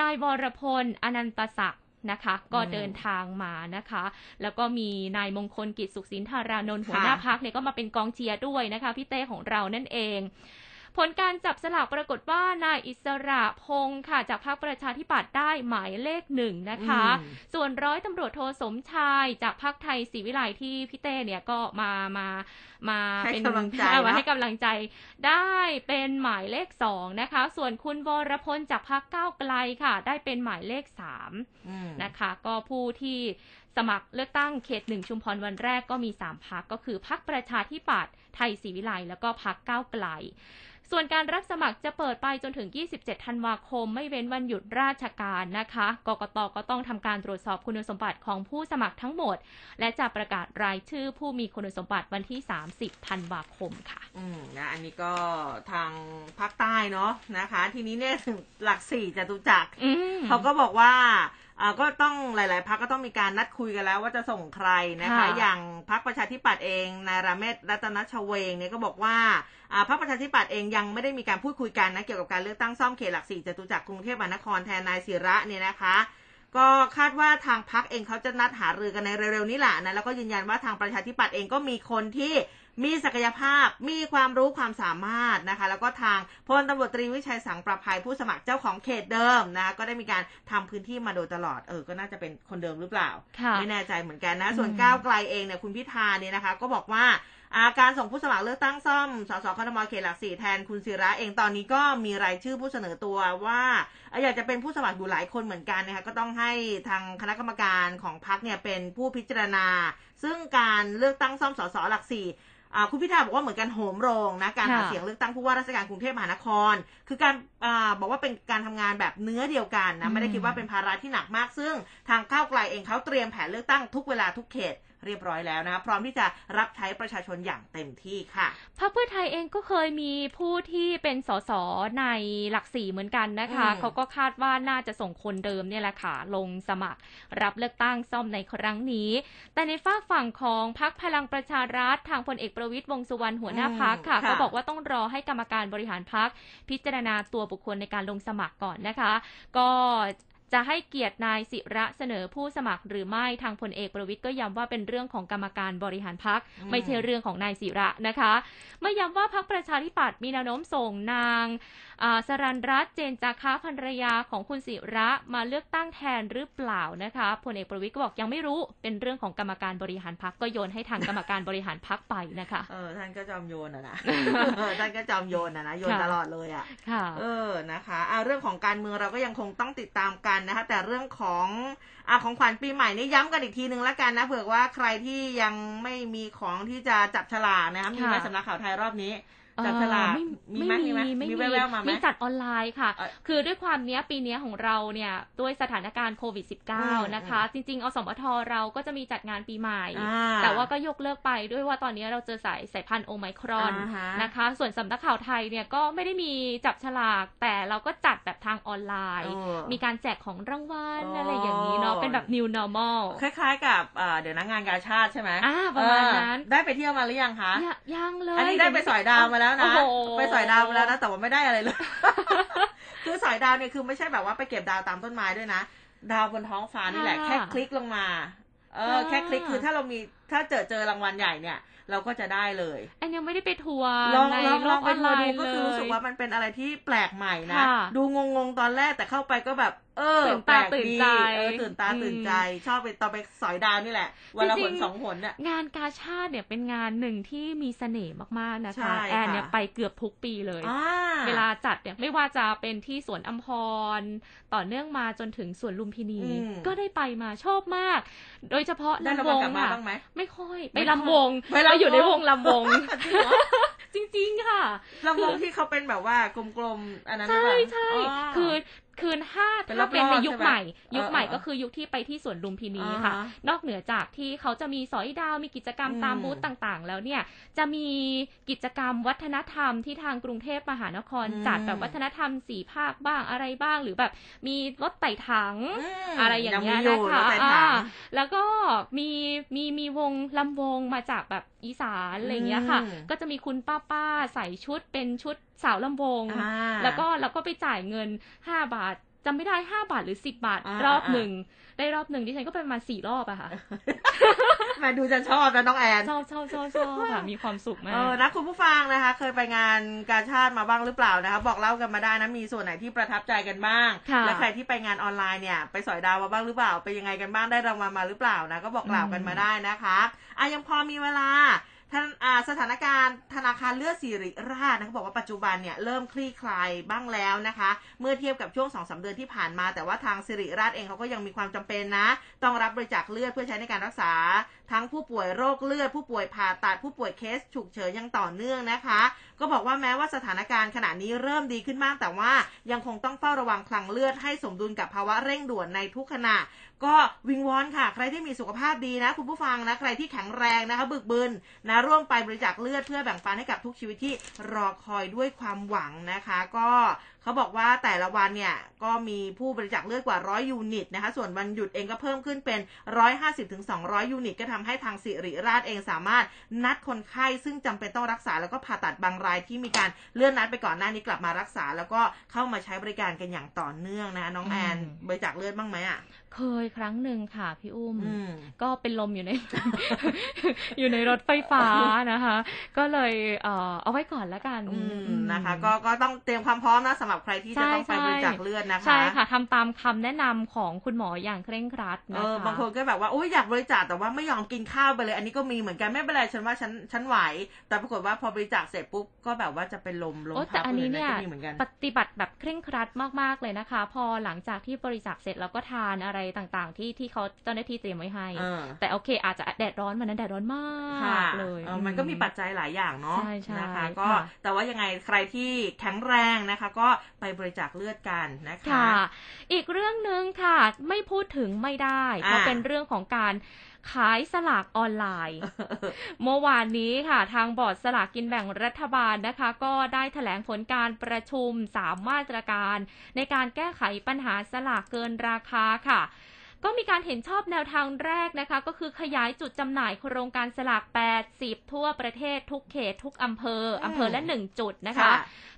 นายวรพล อนันตศักดิ์นะคะ ก็อืมเดินทางมานะคะ แล้วก็มีนายมงคลกิจสุขสินธารานนท์หัวค่ะหน้าพักเนี่ยก็มาเป็นกองเชียร์ด้วยนะคะ พี่เต้ของเรานั่นเอง ผลการจับสลากปรากฏว่านายอิสระพงศ์ค่ะ จากพรรคประชาธิปัตย์ได้หมายเลขหนึ่งนะคะอืมส่วนร้อยตำรวจโทสมชายจากพรรคไทยศรีวิไลที่พี่เต้เนี่ยก็มามามาให้เป็นกำลังใจมาเนอะให้กำลังใจได้เป็นหมายเลขสองนะคะ ส่วนคุณวรพลจากพรรคก้าวไกลค่ะ ได้เป็นหมายเลขสามอืมนะคะ ก็ผู้ที่สมัครเลือกตั้งเขตหนึ่งชุมพรวันแรกก็มี3พักก็คือพักประชาธิปัตย์ไทยศรีวิไลแล้วก็พักก้าวไกล ส่วนการรับสมัครจะเปิดไปจนถึง 27 ธันวาคม ไม่เว้นวันหยุดราชการนะคะ กกตก็ต้องทำการตรวจสอบคุณสมบัติของผู้สมัครทั้งหมด และจะประกาศรายชื่อผู้มีคุณสมบัติวันที่ 30 ธันวาคมค่ะ อืมนะอันนี้ก็ทางภาคใต้เนาะนะคะ ทีนี้เนี่ยถึงหลักสี่จตุจักรอืมเขาก็บอกว่าอ่า ก็ต้องหลาย ๆพักก็ต้องมีการนัดคุยกันแล้วว่าจะส่งใครนะคะค่ะอย่างพักประชาธิปัตย์เองนายราเมศรัตนชเวงเนี่ยก็บอกว่าอ่าพักประชาธิปัตย์เองยังไม่ได้มีการพูดคุยกันนะเกี่ยวกับการเลือกตั้งซ่อมเขตหลักสี่จตุจักรกรุงเทพมหานครแทนนายศิระเนี่ยนะคะก็คาดว่าทางพักเองเขาจะนัดหารือกันในเร็วๆนี้แหละนะแล้วก็ยืนยันว่าทางประชาธิปัตย์เองก็มีคนที่ มีศักยภาพมีความรู้ความสามารถนะคะ แล้วก็ทางพลตำรวจตรีวิชัยสังประภัยผู้สมัครเจ้าของเขตเดิมนะคะก็ได้มีการทำพื้นที่มาโดยตลอดเออก็น่าจะเป็นคนเดิมหรือเปล่าค่ะไม่แน่ใจเหมือนกันนะ ส่วนอืมก้าวไกลเองเนี่ยคุณพิธาเนี่ยนะคะ ก็บอกว่าอ่าการส่งผู้สมัครเลือกตั้งซ่อม สสคทมเขตหลักสี่แทนคุณศิระเองตอนนี้ก็มีรายชื่อผู้เสนอตัวว่าเอ่ออยากจะเป็นผู้สมัครอยู่หลายคนเหมือนกันนะคะก็ต้องให้ทางคณะกรรมการของพรรคเนี่ยเป็นผู้พิจารณา ซึ่งการเลือกตั้งซ่อมสสหลักสี่อ่า คุณพิธาบอกว่าเหมือนกันโหมโรงนะการหาค่ะเสียงเลือกตั้งผู้ว่าราชการกรุงเทพมหานคร คือการอาบอกว่าเป็นการทำงานแบบเนื้อเดียวกันนะไม่ได้คิดว่าเป็นภาระที่หนักมาก ซึ่งทางก้าวไกลเองเขาเตรียมแผนเลือกตั้งทุกเวลาทุกเขต เรียบร้อยแล้วนะคะพร้อมที่จะรับใช้ประชาชนอย่างเต็มที่ค่ะพรรคเพื่อไทยเองก็เคยมีผู้ที่เป็นสสในหลักสี่เหมือนกันนะคะอืมเขาก็คาดว่าน่าจะส่งคนเดิมเนี่ยแหละค่ะลงสมัคร รับเลือกตั้งซ่อมในครั้งนี้ แต่ในฝากฝั่งของพรรคพลังประชารัฐทางพลเอกประวิตยวงษ์สุวรรณหัวหน้าพักค่ะอืมค่ะ ก็บอกว่าต้องรอให้กรรมการบริหารพักพิจารณาตัวบุคคลในการลงสมัครก่อนนะคะ ก็ จะให้เกียรตินายศิระเสนอผู้สมัครหรือไม่ทางพลเอกประวิตยก็ย้ำว่าเป็นเรื่องของกรรมการบริหารพักอืมไม่ใช่เรื่องของนายศิระนะคะเมื่อย้ำว่าพักประชาธิปัตย์มีแนวโน้มส่งนางอ่าสรันรัตน์เจนจาคะภรรยาของคุณศิระมาเลือกตั้งแทนหรือเปล่านะคะพลเอกประวิตยก็บอกยังไม่รู้เป็นเรื่องของกรรมการบริหารพักก็โยนให้ทางกรรมการบริหารพักไปนะคะเออท่านก็จอมโยนอะนะเออท่านก็จอมโยนอะนะโยนค่ะตลอดเลยอะค่ะเออนะคะอ่าเรื่องของการเมืองเราก็ยังคงต้องติดตามกันนะคะ แต่เรื่องของอ่าของขวัญปีใหม่นี่ย้ำกันอีกทีนึงแล้วกันนะเผื่อว่าใครที่ยังไม่มีของที่จะจับฉลากนะครับมีไหมค่ะสำนักข่าวไทยรอบนี้ จับฉลากเอ่อมีไหมมีไหมไม่มีมีแววๆมาไหมมีจัดออนไลน์ค่ะเอ่อคือด้วยความเนี้ยปีเนี้ยของเราเนี่ยด้วยสถานการณ์โควิดอืม -19 นะคะ จริง ๆ อสมทเราก็จะมีจัดงานปีใหม่อ่าแต่ว่าก็ยกเลิกไปด้วยว่าตอนนี้เราเจอสายสายพันธุ์โอไมครอนอ่าฮะนะคะ ส่วนสำนักข่าวไทยเนี่ยก็ไม่ได้มีจับฉลาก แต่เราก็จัดแบบทางออนไลน์เออมีการแจกของรางวัลอ๋อออะไรอย่างนี้เนาะเป็นแบบ new normal คล้ายๆ กับเอ่อเดี๋ยวนะงานกาชาติใช่ไหมอ่าประมาณนั้นเออได้ไปเที่ยวมาหรือยังคะยยังเลยอันนี้ได้ไปสอยดาวมาแล้วนะโอ้โหไปสอยดาวมาแล้วนะ แต่ว่าไม่ได้อะไรเลย คือสอยดาวเนี่ยคือไม่ใช่แบบว่าไปเก็บดาวตามต้นไม้ด้วยนะ ดาวบนท้องฟ้านี่แหละค่ะแค่คลิกลงมา เอออ่าแค่คลิกคือถ้าเรามีถ้าเจอเจอรางวัลใหญ่เนี่ย เราก็จะได้เลยแอนยังไม่ได้ไปทัวร์ลองในลองโลลอกงอไปอนทัไลวร์ดูน์ก็เลคือรู้สึกยว่ามันเป็นอะไรที่แปลกใหม่นะค่ะดูงงๆตอนแรกแต่เข้าไปก็แบบ เออตื่นแปตาลกตื่นดีใจเออตื่นตาอืมตื่นใจ ชอบไปตอนไปสอยดาวนี่แหละ วันละจริหงนๆสองหนเนี่ยงานกาชาติเนี่ยเป็นงานหนึ่งที่มีเสน่ห์มากๆนะใช่คะแอนเนี่ยค่ะไปเกือบทุกปีเลยอ่าเวลาจัดเนี่ยไม่ว่าจะเป็นที่สวนอัมพร ต่อเนื่องมาจนถึงสวนลุมพินีอืมก็ได้ไปมาชอบมาก โดยเฉพาะได้รางลำววัลงกลับมาค่ะบ้างไหมไม่ค่อยไม่ไปค่อยลำวงไปลำวงอยู่ในวงลำวงจริงเหรอจริงๆค่ะลำวงที่เขาเป็นแบบว่ากลมๆอันนั้นหรือใช่เปล่าใช่อ๋อคือ คือถ้าเป็นถ้าเป็นรอบๆในยุคใช่ไหมใหม่ ยุคใหม่เออเออก็คือยุคที่ไปที่สวนลุมพินีอ่าค่ะฮะนอกเหนือจากที่เขาจะมีสอยดาวมีกิจกรรมอืมตามบูธต่างๆ แล้วเนี่ยจะมีกิจกรรมวัฒนธรรมที่ทางกรุงเทพมหานครอืมจัดแบบวัฒนธรรมสี่ภาคบ้างอะไรบ้าง หรือแบบมีรถไต่ถังมอะไรอย่างเงี้ยมีนะคะรถไต่ถังอ่าแล้วก็มีมีมีวงลำวงมาจากแบบอีสานอะไรอย่างเงี้ยค่ะอืมก็จะมีคุณป้าป้าๆใส่ชุดเป็นชุดสาวลำวงอ่าแล้วก็เราก็ไปจ่ายเงินห้าบาทจำไม่ได้ห้าบาทหรือสิบบาทอ่ารอบอ่าหนึ่งได้รอบหนึ่งดิฉันก็ไปประมาณสี่รอบอะค่ะแม่ดูจะชอบนะน้องแอนชอบชอบชอบชอบค่ะมีความสุขมาเออกนะคุณผู้ฟังนะคะ เคยไปงานกาชาติมาบ้างหรือเปล่านะคะ บอกเล่ากันมาได้นะมีส่วนไหนที่ประทับใจกันบ้างค่ะและใครที่ไปงานออนไลน์เนี่ยไปสอยดาวมาบ้างหรือเปล่า ไปยังไงกันบ้างได้รางวัลมาหรือเปล่านะก็บอกกล่าวกันมาได้นะคะอะยังพอมีเวลาท่านอ่า สถานการณ์ธนาคารเลือดสิริราชนะเขาบอกว่าปัจจุบันเนี่ยเริ่มคลี่คลายบ้างแล้วนะคะ เมื่อเทียบกับช่วง2อสเดือนที่ผ่านมา แต่ว่าทางสิริราชเองเขาก็ยังมีความจำเป็นนะ ต้องรับบริจาคเลือดเพื่อใช้ในการรักษา ทั้งผู้ป่วยโรคเลือด ผู้ป่วยผ่าตัดผู้ป่วยเคสฉุกเฉินยังต่อเนื่องนะคะ ก็บอกว่าแม้ว่าสถานการณ์ขณะนี้เริ่มดีขึ้นมากแต่ว่ายังคงต้องเฝ้าระวังคลังเลือดให้สมดุลกับภาวะเร่งด่วนในทุกขณะ ก็วิงวอนค่ะ ใครที่มีสุขภาพดีนะ คุณผู้ฟังนะ ใครที่แข็งแรงนะคะบึกบึนนะร่วมไปบริจาคเลือดเพื่อแบ่งปันให้กับทุกชีวิตที่รอคอยด้วยความหวังนะคะ ก็เขาบอกว่าแต่ละวันเนี่ยก็มีผู้บริจาคเลือดกว่าร้อยยูนิตนะคะ ส่วนวันหยุดเองก็เพิ่มขึ้นเป็น 150ถึง200 ยูนิต ก็ทำให้ทางสิริราชเองสามารถนัดคนไข้ซึ่งจำเป็นต้องรักษาแล้วก็ผ่าตัดบางรายที่มีการเลื่อนนัดไปก่อนหน้านี้กลับมารักษา แล้วก็เข้ามาใช้บริการกันอย่างต่อเนื่องนะน้องแอนอืมบริจาคเลือดบ้างไหมอะ เคยครั้งหนึ่งค่ะพี่อุ้มอืมก็เป็นลมอยู่ใน อยู่ในรถไฟฟ้านะคะ ก็เลยเอ่อเอาไว้ก่อนแล้วกันอืมอืมนะคะ ก็ก็ต้องเตรียมความพร้อมนะสำหรับใครที่จะต้องใช่ไปใช่บริจาคเลือดนะคะ ใช่ค่ะทำตามคำแนะนำของคุณหมออย่างเคร่งครัดเอนะอคะบางคนก็แบบว่าโอ้ยอยากบริจาคแต่ว่าไม่ยอมกินข้าวไปเลย อันนี้ก็มีเหมือนกันไม่เป็นไรฉันว่าฉันฉันไหว แต่ปรากฏว่าพอบริจาคเสร็จปุ๊บก็แบบว่าจะเป็นลมลมโอ้พัแต่บอันนี้เนี่ยก็มีเหมือนกันปฏิบัติแบบเคร่งครัดมากๆเลยนะคะ พอหลังจากที่บริจาคเสร็จเราก็ทานอะไรต่างๆ ที่ที่เขาเจ้าหน้าที่เตรียมไว้ให้เออแต่โอเค อาจจะแดดร้อนวันนั้นแดดร้อนมาค่ะกเลยเออมันก็มีปัจจัยหลายอย่างเนาะใช่ใช่นะคะค่ะก็แต่ว่ายังไงใครที่แข็งแรงนะคะ ก็ไปบริจาคเลือดกันนะคะค่ะอีกเรื่องหนึ่งค่ะ ไม่พูดถึงไม่ได้เพราะอ่าเป็นเรื่องของการ ขายสลากออนไลน์ เมื่อวานนี้ค่ะ ทางบอร์ดสลากกินแบ่งรัฐบาลนะคะ ก็ได้แถลงผลการประชุมสามมาตรการ ในการแก้ไขปัญหาสลากเกินราคาค่ะก็มีการเห็นชอบแนวทางแรกนะคะ ก็คือขยายจุดจำหน่ายโครงการสลาก 80 ทั่วประเทศทุกเขตทุกอำเภออำเภอละ 1 จุดนะคะ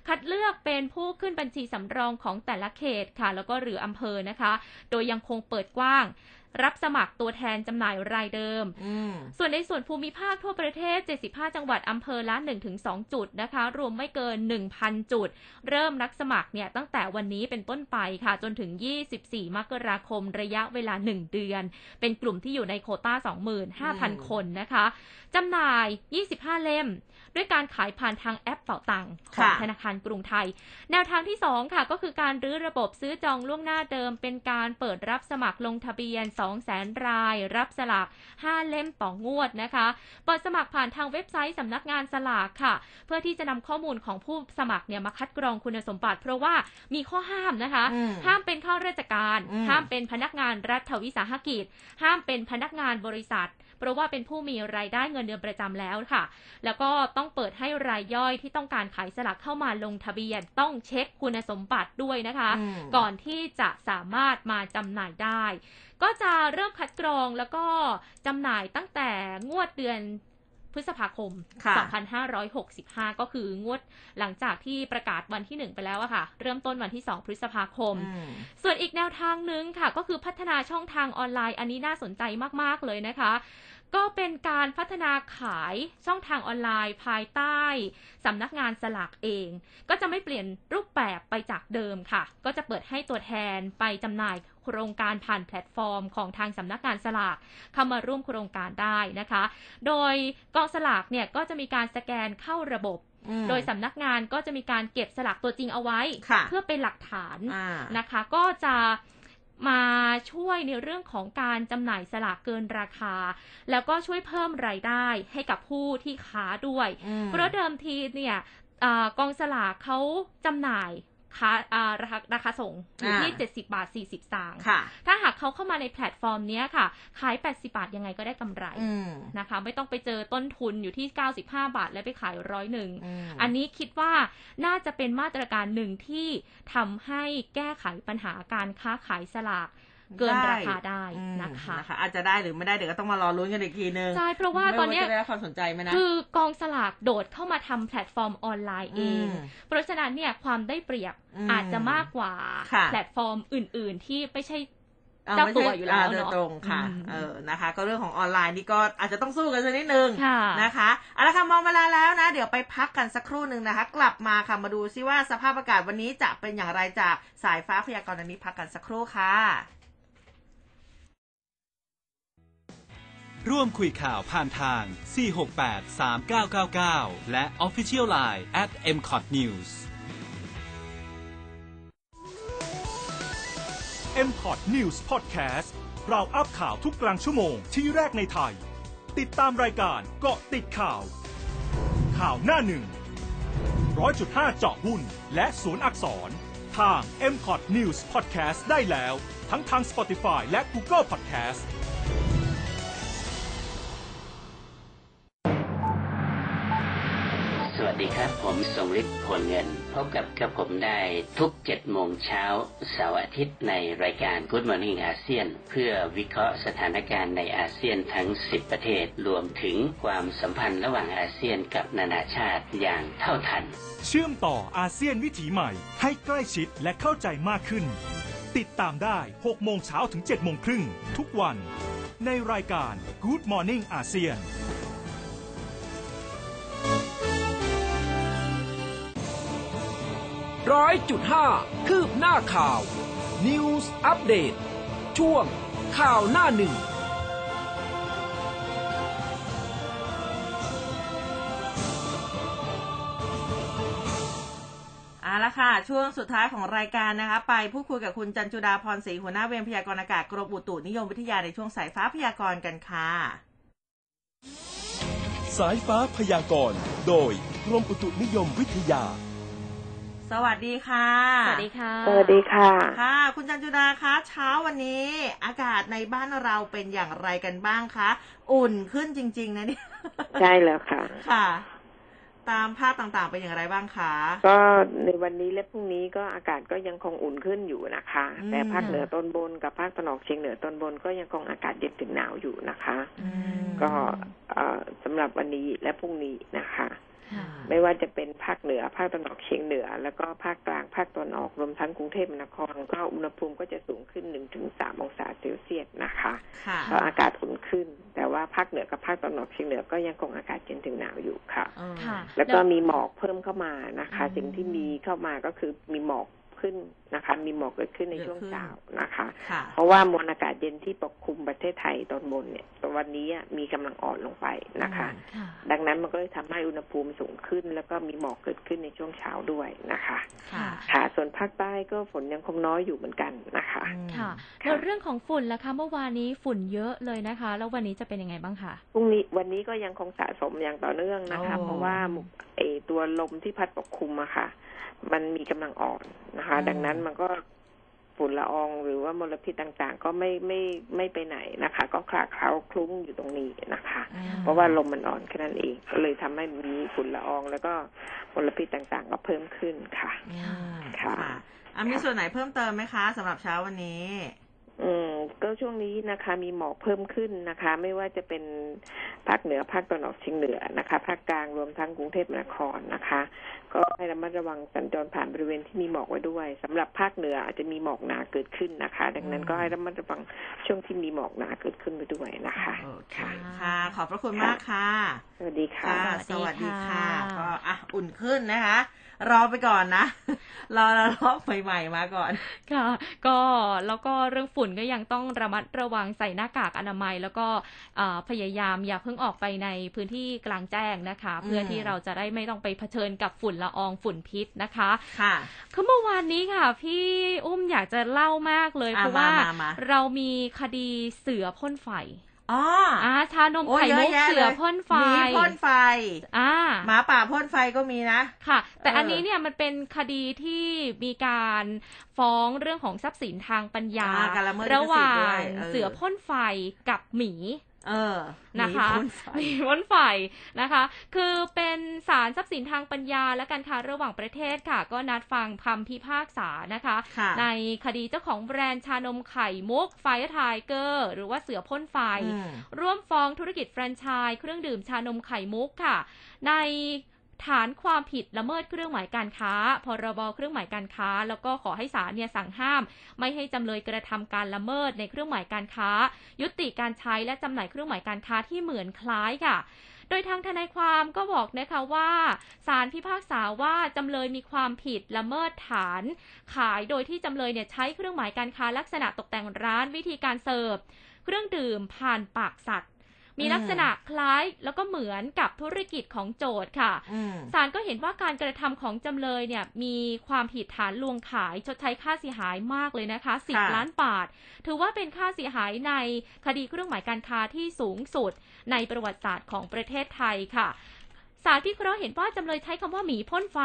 คัดเลือกเป็นผู้ขึ้นบัญชีสำรองของแต่ละเขตค่ะ แล้วก็หรืออำเภอนะคะ โดยยังคงเปิดกว้าง รับสมัครตัวแทนจำหน่ายรายเดิมอืมส่วนในส่วนภูมิภาคทั่วประเทศ 75 จังหวัดอำเภอละ 1-2 จุดนะคะ รวมไม่เกิน 1,000 จุด เริ่มรับสมัครเนี่ยตั้งแต่วันนี้เป็นต้นไปค่ะ จนถึง 24 มกราคมระยะเวลา 1 เดือน เป็นกลุ่มที่อยู่ในโควต้า 25,000 คนนะคะจำหน่าย 25 เล่ม ด้วยการขายผ่านทางแอปเป่าตังค์ของค่ะธนาคารกรุงไทย แนวทางที่ 2 ค่ะ ก็คือการรื้อระบบซื้อจองล่วงหน้าเดิม เป็นการเปิดรับสมัครลงทะเบียน2 2แสนราย รับสลาก 5 เล่มต่องวดนะคะเปิดสมัครผ่านทางเว็บไซต์สำนักงานสลากค่ะ เพื่อที่จะนำข้อมูลของผู้สมัครเนี่ยมาคัดกรองคุณสมบัติ เพราะว่ามีข้อห้ามนะคะอืมห้ามเป็นข้าราชการอืมห้ามเป็นพนักงานรัฐวิสาหกิจ ห้ามเป็นพนักงานบริษัท เพราะว่าเป็นผู้มีรายได้เงินเดือนประจำแล้วค่ะ แล้วก็ต้องเปิดให้รายย่อยที่ต้องการขายสลากเข้ามาลงทะเบียน ต้องเช็คคุณสมบัติด้วยนะคะอืมก่อนที่จะสามารถมาจำหน่ายได้ ก็จะเริ่มคัดกรองแล้วก็จำหน่ายตั้งแต่งวดเดือน พฤษภาคมค่ะ2565 ก็คืองวดหลังจากที่ประกาศวันที่ 1 ไปแล้วอะค่ะ เริ่มต้นวันที่ 2 พฤษภาคมอืมส่วนอีกแนวทางหนึ่งค่ะ ก็คือพัฒนาช่องทางออนไลน์ อันนี้น่าสนใจมาก ๆ เลยนะคะ ก็เป็นการพัฒนาขายช่องทางออนไลน์ภายใต้สำนักงานสลากเอง ก็จะไม่เปลี่ยนรูปแบบไปจากเดิมค่ะ ก็จะเปิดให้ตัวแทนไปจำหน่ายโครงการผ่านแพลตฟอร์มของทางสำนักงานสลากเข้ามาร่วมโครงการได้นะคะ โดยกองสลากเนี่ยก็จะมีการสแกนเข้าระบบอืมโดยสำนักงานก็จะมีการเก็บสลากตัวจริงเอาไว้ค่ะเพื่อเป็นหลักฐานอ่านะคะ ก็จะ มาช่วยในเรื่องของการจำหน่ายสลากเกินราคา แล้วก็ช่วยเพิ่มรายได้ให้กับผู้ที่ค้าด้วยอืมเพราะเดิมทีเนี่ยอากองสลากเขาจำหน่าย ค้าอ่าราคาราคาส่งอยู่ที่อ่า70 บาท 40สตางค์ค่ะถ้าหากเขาเข้ามาในแพลตฟอร์มเนี้ยค่ะ ขาย 80 บาทยังไงก็ได้กำไรอืมนะคะ ไม่ต้องไปเจอต้นทุนอยู่ที่ 95 บาท แล้วไปขายร้อยหนึ่งอืมอันนี้คิดว่าน่าจะเป็นมาตรการหนึ่งที่ทำให้แก้ไขปัญหาการค้าขายสลาก เกินราคาได้อืมนะคะ อาจจะได้หรือไม่ได้เดี๋ยวก็ต้องมารอลุ้นกันอีกทีนึงใช่เพราะว่าตอนเนี้ยไม่จะได้รับความสนใจไหมนะคือกองสลากโดดเข้ามาทำแพลตฟอร์มออนไลน์เองอืมเพราะฉะนั้นเนี่ยความได้เปรียบอืมอาจจะมากกว่าค่ะแพลตฟอร์มอื่น ๆ ที่ไม่ใช่อ่เจ้าไม่ตัวใช่อยู่แล้วโดยเนอะตรงค่ะอืมเออ นะคะ ก็เรื่องของออนไลน์นี่ก็อาจจะต้องสู้กันสักนิดนึงค่ะนะคะเอาละค่ะมองเวลาแล้วนะ เดี๋ยวไปพักกันสักครู่หนึ่งนะคะ กลับมาค่ะ มาดูซิว่าสภาพอากาศวันนี้จะเป็นอย่างไรจากสายฟ้าพยากรณ์อันนี้พักกันสักครู่ค่ะ ร่วมคุยข่าวผ่านทาง 468 3999 และ Official Line at mcot news m p o t News Podcast เราอัพข่าวทุกกลางชั่วโมงที่แรกในไทย ติดตามรายการเกาะติดข่าว ข่าวหน้าหนึ่งร้อยจุดห้าเจาะหุ้น และศูนย์อักษร ทาง m p o t News Podcast ได้แล้ว ทั้งทาง Spotify และ Google Podcast สวัสดีครับ ผมทรงฤทธิ์ผลเงิน พบกับกับผมได้ทุก7โมงเช้าเสาร์อาทิตย์ในรายการ Good Morning อาเซียนเพื่อวิเคราะห์สถานการณ์ในอาเซียนทั้ง 10 ประเทศ รวมถึงความสัมพันธ์ระหว่างอาเซียนกับนานาชาติอย่างเท่าทัน เชื่อมต่ออาเซียนวิถีใหม่ ให้ใกล้ชิดและเข้าใจมากขึ้น ติดตามได้6โมงเช้าถึง7โมงครึ่งทุกวัน ในรายการ Good Morning อาเซียน ร้อยจุดห้าคืบหน้าข่าว News อัปเดตช่วงข่าวหน้าหนึ่งเอาละค่ะ ช่วงสุดท้ายของรายการนะคะ ไปพูดคุยกับคุณจันจุดาพรศรีหัวหน้าเวรพยากรณ์อากาศกรมอุตุนิยมวิทยาในช่วงสายฟ้าพยากรณ์กันค่ะ สายฟ้าพยากรณ์ โดยกรมอุตุนิยมวิทยา สวัสดีค่ะ สวัสดีค่ะ สวัสดีค่ะ ค่ะ คุณจันจุดาคะ เช้าวันนี้ อากาศในบ้านเราเป็นอย่างไรกันบ้างคะ อุ่นขึ้นจริง ๆ นะเนี่ย ใช่แล้วค่ะ ค่ะ ตามภาคต่างๆเป็นอย่างไรบ้างคะ ก็ในวันนี้และพรุ่งนี้ก็อากาศก็ยังคงอุ่นขึ้นอยู่นะคะอืมแต่ภาคเหนือตอนบนกับภาคตะวันออกเฉียงเหนือตอนบนก็ยังคงอากาศเย็นถึงหนาวอยู่นะคะอืมก็เอ่อสำหรับวันนี้และพรุ่งนี้นะคะค่ะ ไม่ว่าจะเป็นภาคเหนือ ภาคตะวันออกเฉียงเหนือ แล้วก็ภาคกลางภาคตะวันออกรวมทั้งกรุงเทพมหานคร ก็อุณหภูมิก็จะสูงขึ้นหนึ่งถึงสามองศาเซลเซียสนะคะค่ะก็อากาศอุ่นขึ้น แต่ว่าภาคเหนือกับภาคตะวันออกเฉียงเหนือก็ยังคงอากาศเย็นถึงหนาวอยู่ค่ะอืมค่ะแล้วก็มีหมอกเพิ่มเข้ามานะคะอืมสิ่งที่มีเข้ามาก็คือมีหมอก ขึ้นนะคะ มีหมอกเกิดขึ้นในเยอะช่วงขึ้นเช้านะคะค่ะเพราะว่ามวลอากาศเย็นที่ปกคลุมประเทศไทยตอนบนเนี่ยตอนวันนี้อะมีกำลังอ่อนลงไปนะคะค่ะดังนั้นมันก็เลยทำให้อุณหภูมิสูงขึ้น แล้วก็มีหมอกเกิดขึ้นในช่วงเช้าด้วยนะคะ ค่ะค่ะส่วนภาคใต้ก็ฝนยังคงน้อยอยู่เหมือนกันนะคะอืมค่ะแล้วเรื่องของฝุ่นล่ะคะเมื่อวานนี้ฝุ่นเยอะเลยนะคะ แล้ววันนี้จะเป็นยังไงบ้างคะพรุ่งนี้วันนี้ก็ยังคงสะสมอย่างต่อเนื่องนะคะโอ้เพราะว่าเออตัวลมที่พัดปกคลุมอะค่ะ มันมีกำลังอ่อนนะคะอืมดังนั้นมันก็ฝุ่นละอองหรือว่ามลพิษต่างๆ ก็ไม่ไม่ไม่ไปไหนนะคะ ก็คลาเคล้าคลุ้งอยู่ตรงนี้นะคะอืมเพราะว่าลมมันอ่อนแค่นั้นเองก็เลยทำให้มีฝุ่นละออง แล้วก็มลพิษต่างๆ ก็เพิ่มขึ้นค่ะอืมค่ะอะมีส่วนไหนเพิ่มเติมไหมคะสำหรับเช้าวันนี้ อืมก็ช่วงนี้นะคะ มีหมอกเพิ่มขึ้นนะคะ ไม่ว่าจะเป็น ภาคเหนือภาคตะวันออกเฉียงเหนือนะคะภาคกลางรวมทั้งกรุงเทพมหานครนะคะ ก็ให้ระมัดระวังสัญจรผ่านบริเวณที่มีหมอกไว้ด้วยสำหรับภาคเหนืออาจจะมีหมอกหนาเกิดขึ้นนะคะ ดังนั้นก็ให้ระมัดระวังช่วงที่มีหมอกหนาเกิดขึ้นไปด้วยนะคะโอเคค่ะค่ะ ขอบพระคุณมากค่ะสวัสดีค่ะค่ะสสวัวัสสดีดีค่ะค่ะก็อะอุ่นขึ้นนะคะรอไปก่อนนะ รอระลอกใหม่ๆมาก่อน ค่ะ ก็แล้วก็เรื่องฝุ่นก็ยังต้องระมัดระวังใส่หน้ากากอนามัย แล้วก็เอ่อพยายามอย่าเพิ่งออกไปในพื้นที่กลางแจ้งนะคะ เพื่อที่เราจะได้ไม่ต้องไปเผชิญกับฝุ่นละอองฝุ่นพิษนะคะค่ะคือเมื่อวานนี้ค่ะ พี่อุ้มอยากจะเล่ามากเลยอะเพราะว่ามามามาเรามีคดีเสือพ่นไฟอ๋ออ่าชานมโอ้ยไข่เยอะมุกแยะเสือเลยพ่นไฟหมีพ่นไฟ อ่า หมาป่าพ่นไฟก็มีนะ ค่ะ แต่เอออัอันนี้เนี่ยมันเป็นคดีที่มีการฟ้องเรื่องของทรัพย์สินทางปัญญาอ่าการละเมิดลิขสิทธิ์ระหว่างด้วยเออเสือพ่นไฟกับหมี เออ นะคะหมีพ่นไฟหมีพ่นไฟนะคะ คือเป็นศาลทรัพย์สินทางปัญญาและการค้าระหว่างประเทศค่ะ ก็นัดฟังคำพิพากษานะคะค่ะในคดีเจ้าของแบรนด์ชานมไข่มุก Fire Tiger หรือว่าเสือพ่นไฟอืมร่วมฟ้องธุรกิจแฟรนไชส์เครื่องดื่มชานมไข่มุกค่ะ ใน ฐานความผิดละเมิดเครื่องหมายการค้า พรบเครื่องหมายการค้า แล้วก็ขอให้ศาลเนี่ยสั่งห้าม ไม่ให้จำเลยกระทำการละเมิดในเครื่องหมายการค้า ยุติการใช้และจำหน่ายเครื่องหมายการค้าที่เหมือนคล้ายค่ะโดยทางทนายความก็บอกนะคะว่าศาลพิพากษาว่าจำเลยมีความผิดละเมิดฐาน ขายโดยที่จำเลยเนี่ยใช้เครื่องหมายการค้าลักษณะตกแต่งร้านวิธีการเสิร์ฟ เครื่องดื่มผ่านปากสัตว์ มีอืมลักษณะคล้ายแล้วก็เหมือนกับธุรกิจของโจทย์ค่ะอืมศาลก็เห็นว่าการกระทำของจำเลยเนี่ยมีความผิดฐานลวงขายชดใช้ค่าเสียหายมากเลยนะคะค่ะ10ล้านบาท ถือว่าเป็นค่าเสียหายในคดีเครื่องหมายการค้าที่สูงสุด ในประวัติศาสตร์ของประเทศไทยค่ะศาลพิเคราะห์เห็นว่าจำเลยใช้คำว่าหมีพ่นไฟ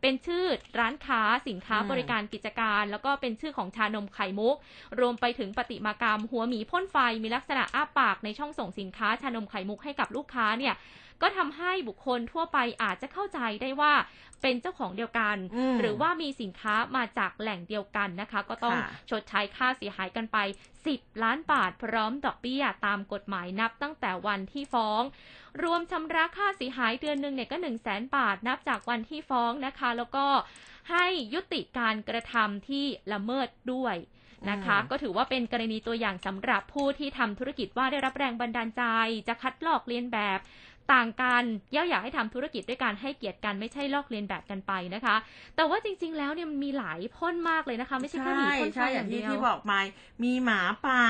เป็นชื่อร้านค้าสินค้าอืมบริการกิจการ แล้วก็เป็นชื่อของชานมไข่มุก รวมไปถึงปฏิมากรรม หัวหมีพ่นไฟมีลักษณะอ้าปากในช่องส่งสินค้าชานมไข่มุกให้กับลูกค้าเนี่ยก็ทำให้บุคคลทั่วไปอาจจะเข้าใจได้ว่าเป็นเจ้าของเดียวกันอืมหรือว่ามีสินค้ามาจากแหล่งเดียวกันนะคะ ก็ต้องค่ะชดใช้ค่าเสียหายกันไป 10 ล้านบาทพร้อมดอกเบี้ยตามกฎหมายนับตั้งแต่วันที่ฟ้อง รวมชำระค่าเสียหายเดือนหนึ่งเนี่ยก็1 0 0 0 0แสนบาทนับจากวันที่ฟ้องนะคะ แล้วก็ให้ยุติการกระทำที่ละเมิดด้วยนะคะอืมก็ถือว่าเป็นกรณีตัวอย่างสำหรับผู้ที่ทำธุรกิจว่าได้รับแรงบันดาลใจ จะคัดลอกเลียนแบบ ต่างกันย่าอยากให้ทำธุรกิจด้วยการให้เกียรติกันไม่ใช่ลอกเลียนแบบกันไปนะคะ แต่ว่าจริง ๆ แล้วเนี่ยมันมีหลายพ่นมากเลยนะคะ ไม่ใช่แค่หมีพ่นไฟใช่ออย่าย่างงที่เดียวที่บอกมามีหมาป่า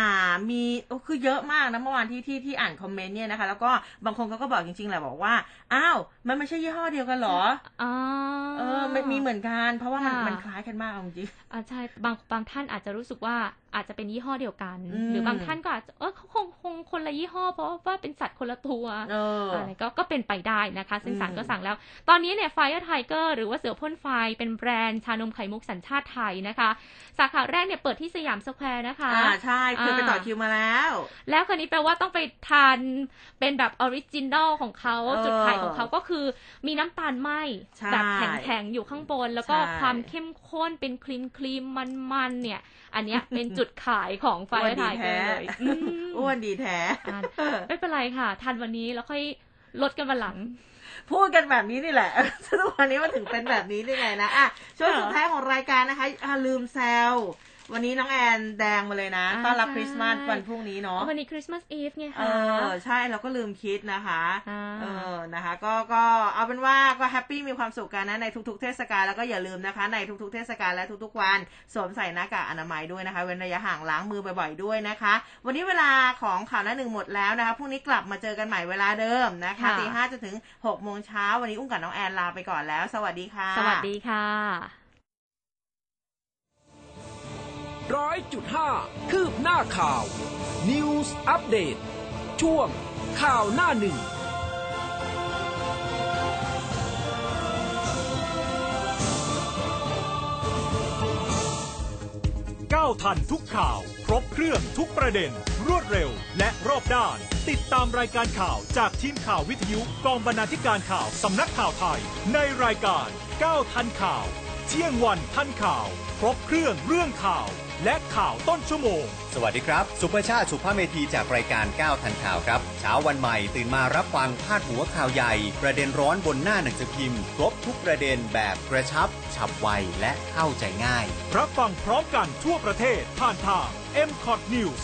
มีโอ้คือเยอะมากนะเมื่อวานที่ที่ที่อ่านคอมเมนต์เนี่ยนะคะ แล้วก็บางคนเขาก็บอกจริงๆแหละบอกว่าอ้าว มันไม่ใช่ยี่ห้อเดียวกันเหรออ๋อเออมันมีเหมือนกัน เพราะว่ามันค่ะมันคล้ายกันมากเอาจริงอ่าใช่บางบางท่านอาจจะรู้สึกว่าอาจจะเป็นยี่ห้อเดียวกันอืมหรือบางท่านก็อาจจะเออเขาคงคงคนละยี่ห้อ เพราะว่าเป็นสัตว์คนละตัวเออออะไรก็ก็เป็นไปได้นะคะ ซึ่งศาลอืมก็สั่งแล้ว ตอนนี้เนี่ย Fire Tiger หรือว่าเสือพ่นไฟเป็นแบรนด์ชานมไข่มุกสัญชาติไทยนะคะ สาขาแรกเนี่ยเปิดที่สยามสแควร์นะคะอ่าใช่เคยไปต่อคิวมาแล้ว แล้วคนนี้แปลว่าต้องไปทานเป็นแบบ original ของเขาเออจุดขายของเขาก็คือมีน้ำตาลไหม้ใช่แบบแข็งๆ อยู่ข้างบน แล้วก็ใช่ความเข้มข้นเป็นครีมครีมมันๆเนี่ย อันเนี้ยเป็นจุดขายของไฟอ้วนดีไทยแท้เลยอืมอ้วนดีแท้อะไม่เป็นไรค่ะทานวันนี้แล้วค่อยลดกันวันหลังพูดกันแบบนี้นี่แหละทุกวันนี้มันถึงเป็นแบบนี้ได้ไงนะอะช่วงสุดท้ายของรายการนะคะอะลืมแซว วันนี้น้องแอนแดงมาเลยนะอ่าต้อนรับใช่คริสต์มาสวันพรุ่งนี้เนาะวันนี้ Christmas Eve ไงเอคะอใช่เราก็ลืมคิดนะคะอ่าเออนะคะ ก็ก็เอาเป็นว่าก็ happy มีความสุขกันนะในทุกๆเทศกาลแล้วก็อย่าลืมนะคะ ในทุกๆเทศกาลและทุกๆวันสวมใส่หน้ากากอนามัยด้วยนะคะ เว้นระยะห่างล้างมือบ่อยๆด้วยนะคะ วันนี้เวลาของข่าวหน้าหนึ่งหมดแล้วนะคะพรุ่งนี้กลับมาเจอกันใหม่เวลาเดิมนะคะค่ะตีห้าจนถึงหกโมงเช้าวันนี้อุ้มกับน้องแอนลาไปก่อนแล้ว สวัสดีค่ะ สวัสดีค่ะ ร้อยจุดห้าคืบหน้าข่าว News อัปเดตช่วงข่าวหน้าหนึ่งก้าวทันทุกข่าว ครบเครื่องทุกประเด็น รวดเร็ว และรอบด้าน ติดตามรายการข่าวจากทีมข่าววิทยุกองบรรณาธิการข่าวสำนักข่าวไทย ในรายการก้าวทันข่าว เที่ยงวันทันข่าว ครบเครื่องเรื่องข่าว และข่าวต้นชั่วโมง สวัสดีครับ สุภชาติสุภาพเมธีจากรายการ 9 ทันข่าวครับ เช้าวันใหม่ตื่นมารับฟังพาดหัวข่าวใหญ่ ประเด็นร้อนบนหน้าหนังสือพิมพ์ ครบทุกประเด็นแบบกระชับ ฉับไวและเข้าใจง่าย รับฟังพร้อมกันทั่วประเทศผ่านทาง m c o t News